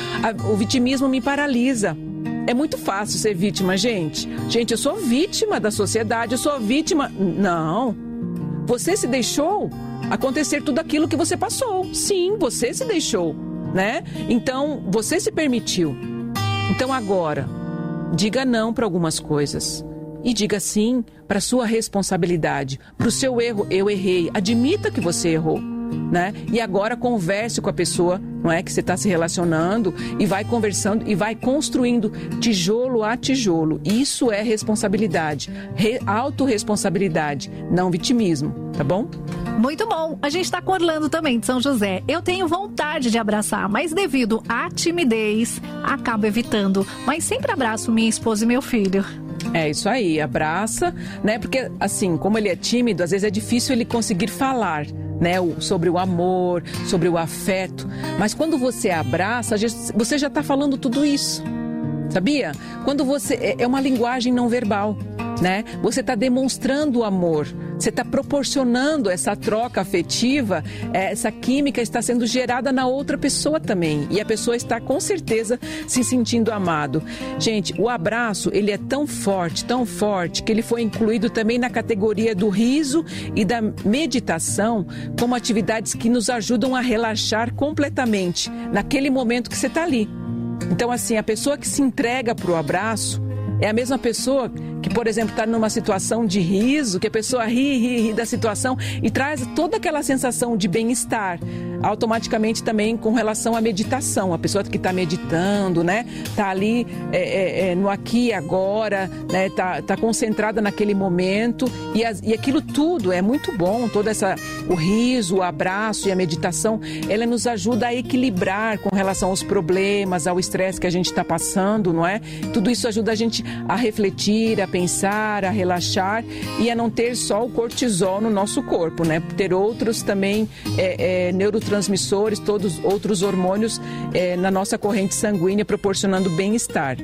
O vitimismo me paralisa. É muito fácil ser vítima, gente. Gente, eu sou vítima da sociedade, eu sou vítima. Não. Você se deixou acontecer tudo aquilo que você passou. Sim, você se deixou, né? Então, você se permitiu. Então agora, diga não para algumas coisas e diga sim para sua responsabilidade, para o seu erro. Eu errei. Admita que você errou. Né? E agora converse com a pessoa, não é que você está se relacionando e vai conversando e vai construindo tijolo a tijolo. Isso é responsabilidade, Re autorresponsabilidade, não vitimismo, tá bom? Muito bom. A gente está com Orlando também de São José. Eu tenho vontade de abraçar, mas devido à timidez, acabo evitando. Mas sempre abraço minha esposa e meu filho. É isso aí, abraça, né? Porque assim, como ele é tímido, às vezes é difícil ele conseguir falar, né? Sobre o amor, sobre o afeto. Mas quando você abraça, você já está falando tudo isso. Sabia? Quando você. É, é uma linguagem não verbal. Né? Você está demonstrando amor, você está proporcionando essa troca afetiva, é, essa química está sendo gerada na outra pessoa também e a pessoa está com certeza se sentindo amado. Gente, o abraço ele é tão forte, tão forte que ele foi incluído também na categoria do riso e da meditação como atividades que nos ajudam a relaxar completamente naquele momento que você está ali. Então, assim, a pessoa que se entrega para o abraço é a mesma pessoa que, por exemplo, está numa situação de riso, que a pessoa ri, ri, ri da situação e traz toda aquela sensação de bem-estar. Automaticamente também com relação à meditação. A pessoa que está meditando, né? Está ali é, é, é, no aqui e agora, né? Está tá concentrada naquele momento e, as, e aquilo tudo é muito bom. Toda essa o riso, o abraço e a meditação, ela nos ajuda a equilibrar com relação aos problemas, ao estresse que a gente está passando, não é? Tudo isso ajuda a gente a refletir, a pensar, a relaxar e a não ter só o cortisol no nosso corpo, né? Ter outros também é, é, neurotransmissores, todos outros hormônios é, na nossa corrente sanguínea proporcionando bem-estar.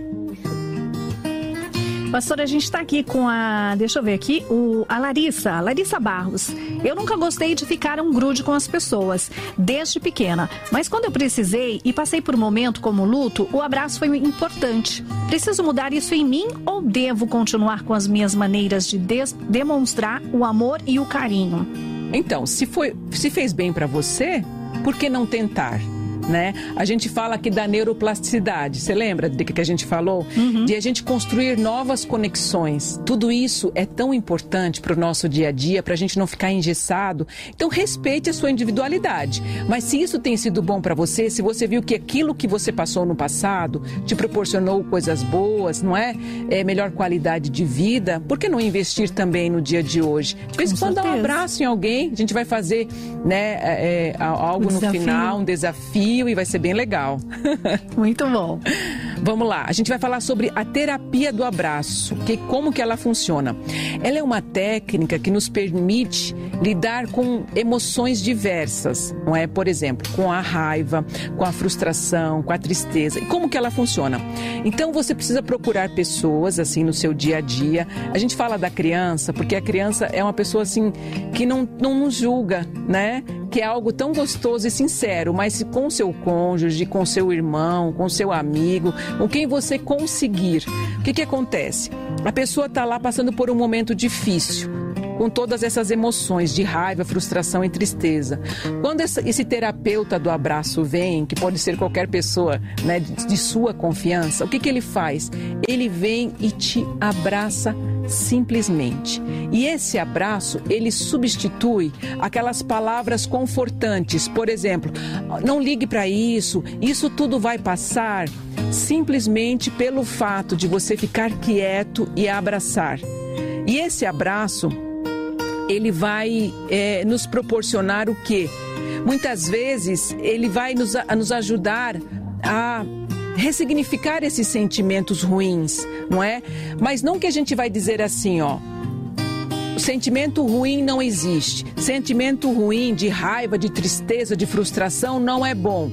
Pastora, a gente está aqui com a. Deixa eu ver aqui, o, a Larissa, a Larissa Barros. Eu nunca gostei de ficar um grude com as pessoas, desde pequena. Mas quando eu precisei e passei por um momento como luto, o abraço foi importante. Preciso mudar isso em mim ou devo continuar com as minhas maneiras de demonstrar o amor e o carinho? Então, se, foi, se fez bem para você, por que não tentar? Né? A gente fala aqui da neuroplasticidade. Você lembra de que a gente falou? Uhum. De a gente construir novas conexões. Tudo isso é tão importante para o nosso dia a dia, para a gente não ficar engessado. Então, respeite a sua individualidade. Mas se isso tem sido bom para você, se você viu que aquilo que você passou no passado te proporcionou coisas boas, não é? é melhor qualidade de vida, por que não investir também no dia de hoje? De vez em quando dá um abraço em alguém, a gente vai fazer né, é, é algo um no final, um desafio e vai ser bem legal. Muito bom. Vamos lá, a gente vai falar sobre a terapia do abraço, que como que ela funciona. Ela é uma técnica que nos permite lidar com emoções diversas, não é? Por exemplo, com a raiva, com a frustração, com a tristeza. E como que ela funciona? Então você precisa procurar pessoas assim no seu dia a dia. A gente fala da criança porque a criança é uma pessoa assim que não não nos julga, né? que é algo tão gostoso e sincero, mas com seu cônjuge, com seu irmão, com seu amigo, com quem você conseguir. O que, que acontece? A pessoa está lá passando por um momento difícil com todas essas emoções de raiva, frustração e tristeza. Quando esse terapeuta do abraço vem, que pode ser qualquer pessoa né, de sua confiança, o que, que ele faz? Ele vem e te abraça simplesmente. E esse abraço, ele substitui aquelas palavras confortantes. Por exemplo, não ligue para isso, isso tudo vai passar, simplesmente pelo fato de você ficar quieto e abraçar. E esse abraço, ele vai é, nos proporcionar o quê? Muitas vezes ele vai nos, nos ajudar a ressignificar esses sentimentos ruins, não é? Mas não que a gente vai dizer assim, ó. Sentimento ruim não existe. Sentimento ruim de raiva, de tristeza, de frustração não é bom.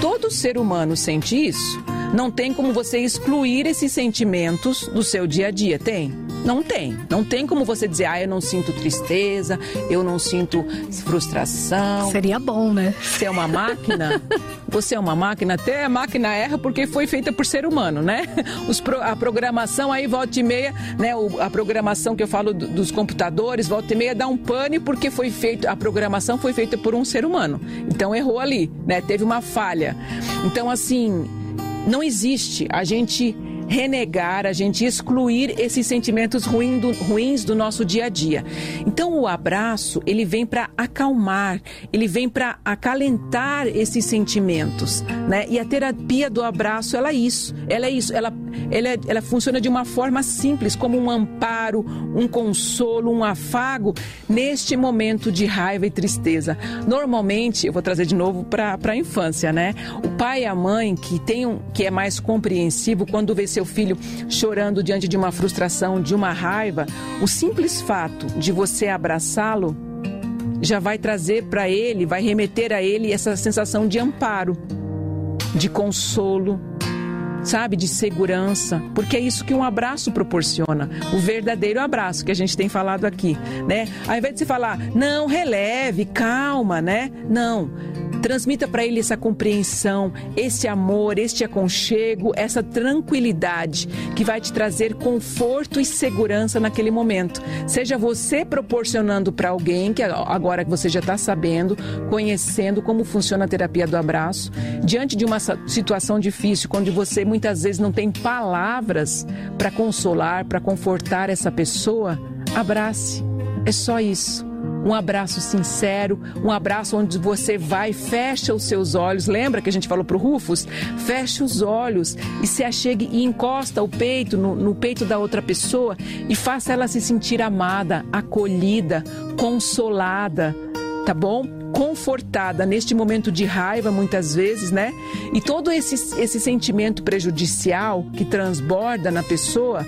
Todo ser humano sente isso. Não tem como você excluir esses sentimentos do seu dia a dia, tem? Não tem. Não tem como você dizer, ah, eu não sinto tristeza, eu não sinto frustração. Seria bom, né? Você é uma máquina. <laughs> você é uma máquina. Até a máquina erra porque foi feita por ser humano, né? Os pro, a programação aí, volta e meia, né? O, a programação que eu falo do, dos computadores, volta e meia dá um pane porque foi feito, a programação foi feita por um ser humano. Então errou ali, né? Teve uma falha. Então, assim, não existe a gente renegar, a gente excluir esses sentimentos ruim do, ruins do nosso dia a dia. Então o abraço, ele vem para acalmar, ele vem para acalentar esses sentimentos, né? E a terapia do abraço, ela é isso, ela é isso, ela, ela, ela funciona de uma forma simples, como um amparo, um consolo, um afago neste momento de raiva e tristeza. Normalmente, eu vou trazer de novo para a infância, né? O pai e a mãe que tem um, que é mais compreensivo quando vê seu filho chorando diante de uma frustração, de uma raiva, o simples fato de você abraçá-lo já vai trazer para ele, vai remeter a ele essa sensação de amparo, de consolo, sabe, de segurança, porque é isso que um abraço proporciona, o verdadeiro abraço que a gente tem falado aqui, né? Ao invés de se falar, não, releve, calma, né? Não. Transmita para ele essa compreensão, esse amor, este aconchego, essa tranquilidade que vai te trazer conforto e segurança naquele momento. Seja você proporcionando para alguém, que agora que você já está sabendo, conhecendo como funciona a terapia do abraço, diante de uma situação difícil, quando você muitas vezes não tem palavras para consolar, para confortar essa pessoa, abrace. É só isso um abraço sincero, um abraço onde você vai, fecha os seus olhos. Lembra que a gente falou para o Rufus? Fecha os olhos e se achegue e encosta o peito no, no peito da outra pessoa e faça ela se sentir amada, acolhida, consolada, tá bom? confortada neste momento de raiva, muitas vezes, né? E todo esse, esse sentimento prejudicial que transborda na pessoa,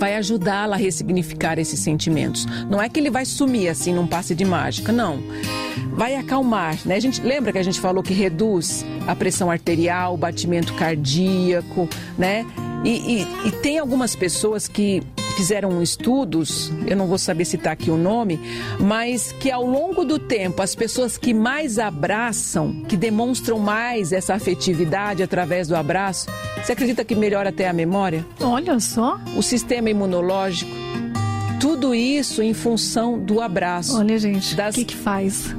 vai ajudá-la a ressignificar esses sentimentos. Não é que ele vai sumir assim num passe de mágica, não. Vai acalmar, né? A gente lembra que a gente falou que reduz a pressão arterial, o batimento cardíaco, né? E, e, e tem algumas pessoas que fizeram estudos, eu não vou saber citar aqui o nome, mas que ao longo do tempo as pessoas que mais abraçam, que demonstram mais essa afetividade através do abraço, você acredita que melhora até a memória? Olha só. O sistema imunológico. Tudo isso em função do abraço. Olha, gente, das... o que, que faz?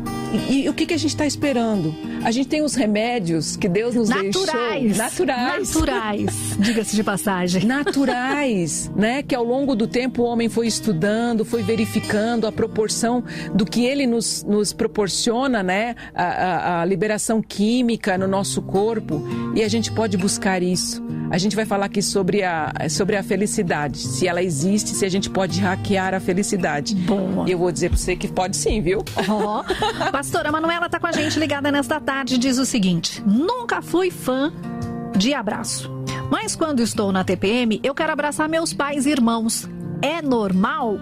E, e, o que, que a gente está esperando? A gente tem os remédios que Deus nos naturais, deixou. Naturais. Naturais. <laughs> Diga-se de passagem. Naturais, né? Que ao longo do tempo o homem foi estudando, foi verificando a proporção do que ele nos, nos proporciona, né? A, a, a liberação química no nosso corpo. E a gente pode buscar isso. A gente vai falar aqui sobre a, sobre a felicidade. Se ela existe, se a gente pode hackear a felicidade. Boa. E eu vou dizer para você que pode sim, viu? Oh. Pastora Manuela tá com a gente ligada nesta tarde diz o seguinte: nunca fui fã de abraço. Mas quando estou na TPM, eu quero abraçar meus pais e irmãos. É normal?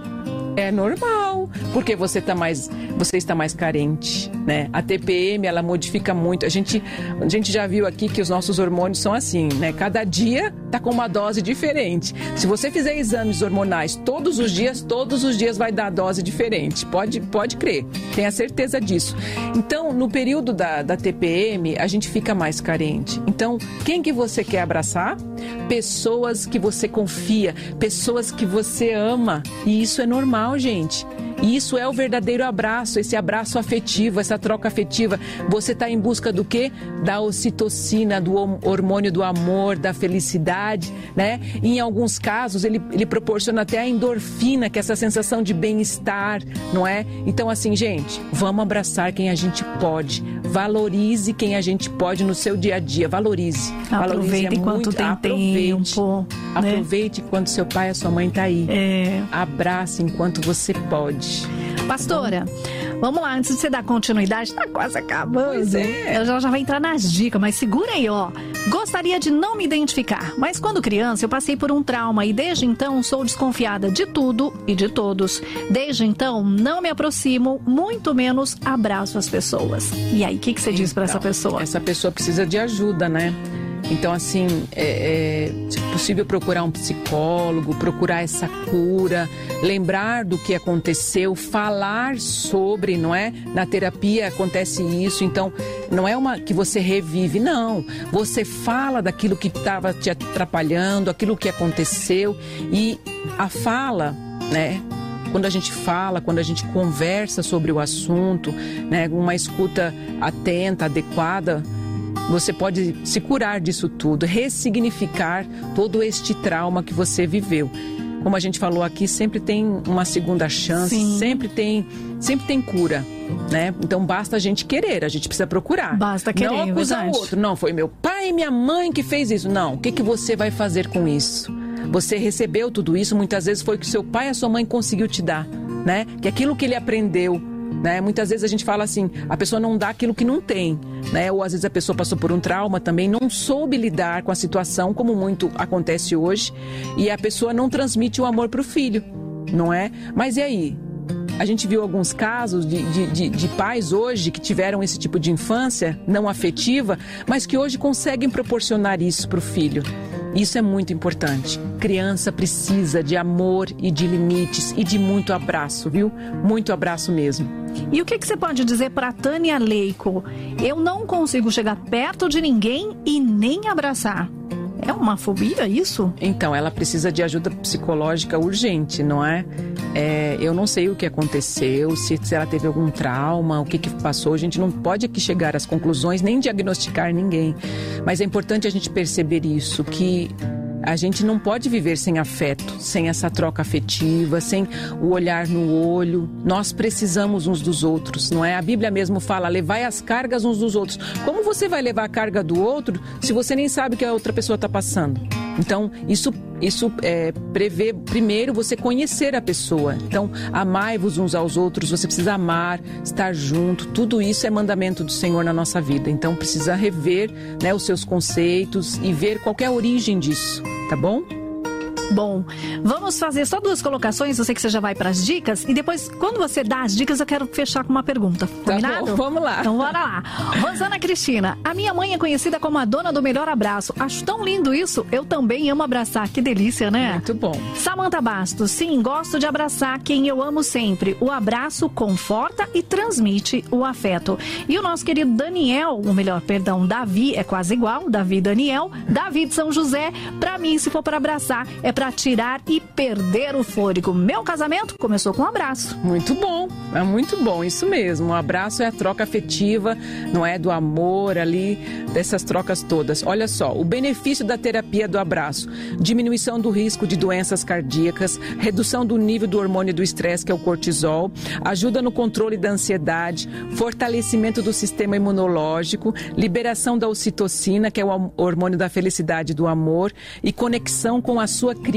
É normal, porque você está mais, você está mais carente, né? A TPM ela modifica muito. A gente, a gente já viu aqui que os nossos hormônios são assim, né? Cada dia tá com uma dose diferente. Se você fizer exames hormonais todos os dias, todos os dias vai dar dose diferente. Pode, pode crer, tenha certeza disso. Então, no período da, da TPM, a gente fica mais carente. Então, quem que você quer abraçar? Pessoas que você confia, pessoas que você ama. E isso é normal, gente. E isso é o verdadeiro abraço, esse abraço afetivo, essa troca afetiva. Você está em busca do quê? Da ocitocina, do hormônio do amor, da felicidade, né? E em alguns casos, ele, ele proporciona até a endorfina, que é essa sensação de bem-estar, não é? Então, assim, gente, vamos abraçar quem a gente pode. Valorize quem a gente pode no seu dia a dia. Valorize. Aproveite Valorize enquanto muito. tem aproveite. tempo. Né? Aproveite quando seu pai e sua mãe tá aí. É. Abrace enquanto você pode. Pastora, vamos lá, antes de você dar continuidade, tá quase acabando. Pois é. Eu já, já vou entrar nas dicas, mas segura aí, ó. Gostaria de não me identificar, mas quando criança eu passei por um trauma e desde então sou desconfiada de tudo e de todos. Desde então não me aproximo, muito menos abraço as pessoas. E aí, o que, que você diz para essa então, pessoa? Essa pessoa precisa de ajuda, né? Então, assim, é, é, se possível procurar um psicólogo, procurar essa cura, lembrar do que aconteceu, falar sobre, não é? Na terapia acontece isso, então não é uma que você revive, não. Você fala daquilo que estava te atrapalhando, aquilo que aconteceu e a fala, né? quando a gente fala, quando a gente conversa sobre o assunto, né, uma escuta atenta, adequada, você pode se curar disso tudo, ressignificar todo este trauma que você viveu. Como a gente falou aqui, sempre tem uma segunda chance, Sim. sempre tem, sempre tem cura, né? Então basta a gente querer, a gente precisa procurar. Basta querer, Não acusar verdade. o outro. Não, foi meu pai e minha mãe que fez isso. Não, o que, que você vai fazer com isso? Você recebeu tudo isso, muitas vezes foi o que seu pai e a sua mãe conseguiu te dar, né? Que aquilo que ele aprendeu né? Muitas vezes a gente fala assim, a pessoa não dá aquilo que não tem, né? Ou às vezes a pessoa passou por um trauma também, não soube lidar com a situação, como muito acontece hoje, e a pessoa não transmite o amor para o filho, não é? Mas e aí? A gente viu alguns casos de, de, de, de pais hoje que tiveram esse tipo de infância não afetiva, mas que hoje conseguem proporcionar isso para o filho. Isso é muito importante. Criança precisa de amor e de limites e de muito abraço, viu? Muito abraço mesmo. E o que, que você pode dizer para Tânia Leico? Eu não consigo chegar perto de ninguém e nem abraçar. É uma fobia isso? Então, ela precisa de ajuda psicológica urgente, não é? é eu não sei o que aconteceu, se, se ela teve algum trauma, o que, que passou. A gente não pode aqui chegar às conclusões, nem diagnosticar ninguém. Mas é importante a gente perceber isso, que a gente não pode viver sem afeto, sem essa troca afetiva, sem o olhar no olho. Nós precisamos uns dos outros, não é? A Bíblia mesmo fala: levai as cargas uns dos outros. Como você vai levar a carga do outro se você nem sabe o que a outra pessoa está passando? Então, isso, isso é, prevê, primeiro, você conhecer a pessoa. Então, amai-vos uns aos outros, você precisa amar, estar junto, tudo isso é mandamento do Senhor na nossa vida. Então, precisa rever né, os seus conceitos e ver qual é a origem disso, tá bom? Bom, vamos fazer só duas colocações. Eu sei que você já vai para as dicas. E depois, quando você dá as dicas, eu quero fechar com uma pergunta. Combinado? Tá bom, vamos lá. Então, bora lá. Rosana Cristina, a minha mãe é conhecida como a dona do melhor abraço. Acho tão lindo isso. Eu também amo abraçar. Que delícia, né? Muito bom. Samanta Bastos, sim, gosto de abraçar quem eu amo sempre. O abraço conforta e transmite o afeto. E o nosso querido Daniel, ou melhor, perdão, Davi, é quase igual, Davi Daniel, Davi de São José, para mim, se for para abraçar, é para tirar e perder o fôlego. Meu casamento começou com um abraço. Muito bom, é muito bom, isso mesmo. O abraço é a troca afetiva, não é do amor ali, dessas trocas todas. Olha só, o benefício da terapia do abraço: diminuição do risco de doenças cardíacas, redução do nível do hormônio do estresse, que é o cortisol, ajuda no controle da ansiedade, fortalecimento do sistema imunológico, liberação da ocitocina, que é o hormônio da felicidade e do amor, e conexão com a sua criança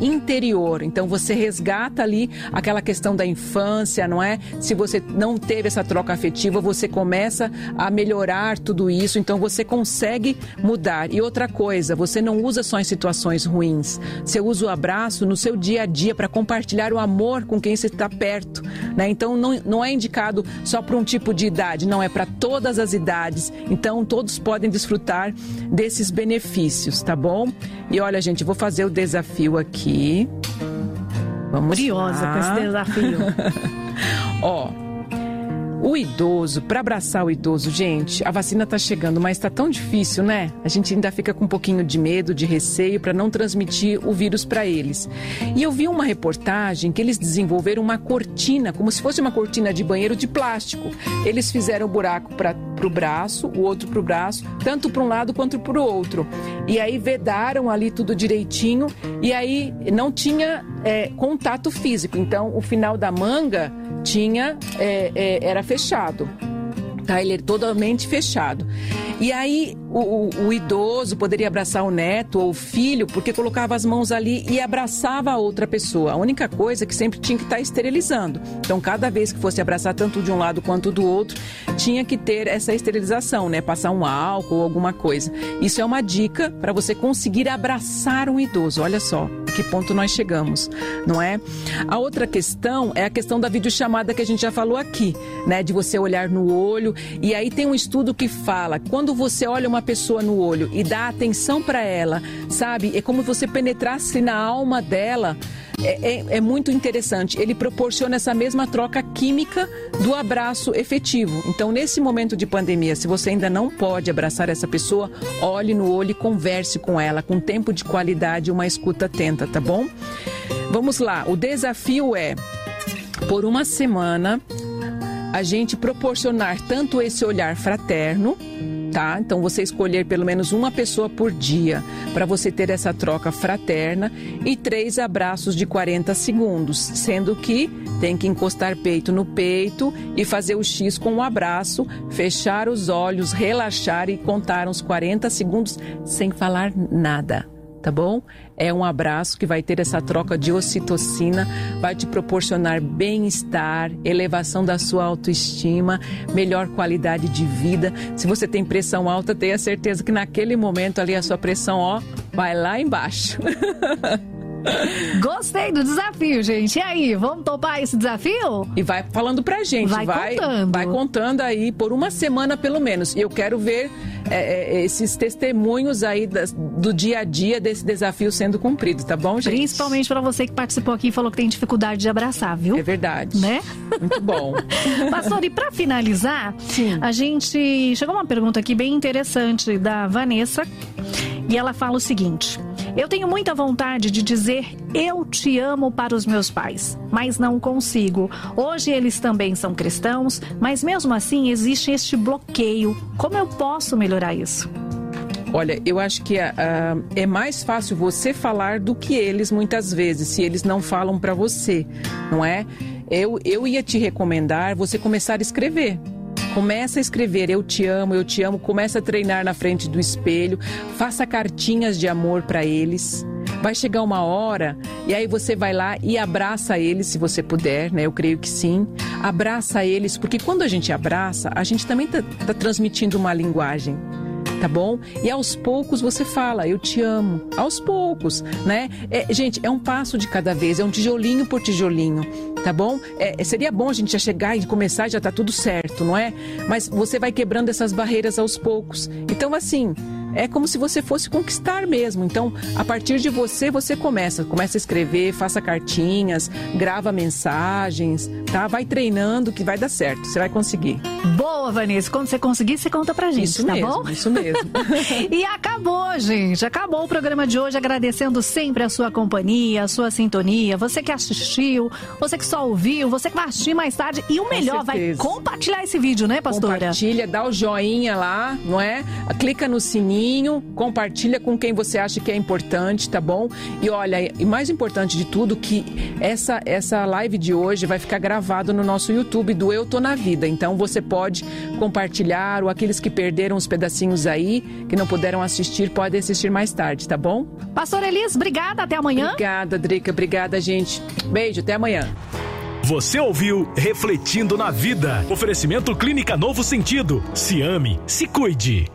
interior. Então você resgata ali aquela questão da infância, não é? Se você não teve essa troca afetiva, você começa a melhorar tudo isso, então você consegue mudar. E outra coisa, você não usa só em situações ruins. Você usa o abraço no seu dia a dia para compartilhar o amor com quem você está perto, né? Então não, não é indicado só para um tipo de idade, não é para todas as idades. Então todos podem desfrutar desses benefícios, tá bom? E olha, gente, vou fazer o desafio desafio aqui. Vamos Curiosa lá. com esse desafio. <laughs> Ó, o idoso, para abraçar o idoso, gente, a vacina está chegando, mas está tão difícil, né? A gente ainda fica com um pouquinho de medo, de receio para não transmitir o vírus para eles. E eu vi uma reportagem que eles desenvolveram uma cortina, como se fosse uma cortina de banheiro de plástico. Eles fizeram o um buraco para o braço, o outro para o braço, tanto para um lado quanto para o outro. E aí vedaram ali tudo direitinho e aí não tinha é, contato físico. Então, o final da manga tinha é, é, era fechado. Tá? Ele é totalmente fechado. E aí o, o, o, idoso poderia abraçar o neto ou o filho, porque colocava as mãos ali e abraçava a outra pessoa. A única coisa é que sempre tinha que estar esterilizando. Então, cada vez que fosse abraçar tanto de um lado quanto do outro, tinha que ter essa esterilização, né? Passar um álcool ou alguma coisa. Isso é uma dica para você conseguir abraçar um idoso. Olha só que ponto nós chegamos, não é? A outra questão é a questão da videochamada que a gente já falou aqui, né? De você olhar no olho. E aí tem um estudo que fala, quando você olha uma pessoa no olho e dá atenção para ela, sabe? É como você penetrasse na alma dela. É, é, é, muito interessante. Ele proporciona essa mesma troca química do abraço efetivo. Então, nesse momento de pandemia, se você ainda não pode abraçar essa pessoa, olhe no olho e converse com ela, com tempo de qualidade, uma escuta atenta, tá bom? Vamos lá. O desafio é, por uma semana, a gente proporcionar tanto esse olhar fraterno tá? Então você escolher pelo menos uma pessoa por dia para você ter essa troca fraterna e três abraços de 40 segundos, sendo que tem que encostar peito no peito e fazer o X com o um abraço, fechar os olhos, relaxar e contar uns 40 segundos sem falar nada tá bom? É um abraço que vai ter essa troca de ocitocina, vai te proporcionar bem-estar, elevação da sua autoestima, melhor qualidade de vida. Se você tem pressão alta, tenha certeza que naquele momento ali a sua pressão, ó, vai lá embaixo. <laughs> Gostei do desafio, gente. E aí, vamos topar esse desafio? E vai falando pra gente, vai, vai contando. Vai contando aí por uma semana pelo menos. E eu quero ver é, é, esses testemunhos aí das, do dia a dia desse desafio sendo cumprido, tá bom, gente? Principalmente para você que participou aqui e falou que tem dificuldade de abraçar, viu? É verdade. Né? Muito bom. <laughs> Pastor, e para finalizar, Sim. a gente chegou uma pergunta aqui bem interessante da Vanessa. E ela fala o seguinte: Eu tenho muita vontade de dizer eu te amo para os meus pais, mas não consigo. Hoje eles também são cristãos, mas mesmo assim existe este bloqueio. Como eu posso melhorar isso? Olha, eu acho que ah, ah, é mais fácil você falar do que eles muitas vezes, se eles não falam para você, não é? Eu, eu ia te recomendar você começar a escrever. Começa a escrever eu te amo, eu te amo, começa a treinar na frente do espelho, faça cartinhas de amor para eles. Vai chegar uma hora e aí você vai lá e abraça eles se você puder, né? Eu creio que sim. Abraça eles, porque quando a gente abraça, a gente também tá, tá transmitindo uma linguagem tá bom? E aos poucos você fala, eu te amo. Aos poucos, né? É, gente, é um passo de cada vez, é um tijolinho por tijolinho, tá bom? É, seria bom a gente já chegar e começar e já tá tudo certo, não é? Mas você vai quebrando essas barreiras aos poucos. Então, assim, é como se você fosse conquistar mesmo. Então, a partir de você, você começa. Começa a escrever, faça cartinhas, grava mensagens, tá? Vai treinando que vai dar certo. Você vai conseguir. Boa, Vanessa. Quando você conseguir, você conta pra gente, isso tá mesmo, bom? Isso mesmo. <laughs> e acabou, gente. Acabou o programa de hoje, agradecendo sempre a sua companhia, a sua sintonia. Você que assistiu, você que só ouviu, você que vai assistir mais tarde. E o melhor, vai compartilhar esse vídeo, né, pastora? Compartilha, dá o joinha lá, não é? Clica no sininho, compartilha com quem você acha que é importante, tá bom? E olha, e mais importante de tudo, que essa, essa live de hoje vai ficar gravado no nosso YouTube do Eu Tô na Vida. Então você pode compartilhar, ou aqueles que perderam os pedacinhos aí, que não puderam assistir, podem assistir mais tarde, tá bom? Pastor Elis, obrigada. Até amanhã. Obrigada, Drica. Obrigada, gente. Beijo, até amanhã. Você ouviu Refletindo na Vida. Oferecimento Clínica Novo Sentido. Se ame, se cuide.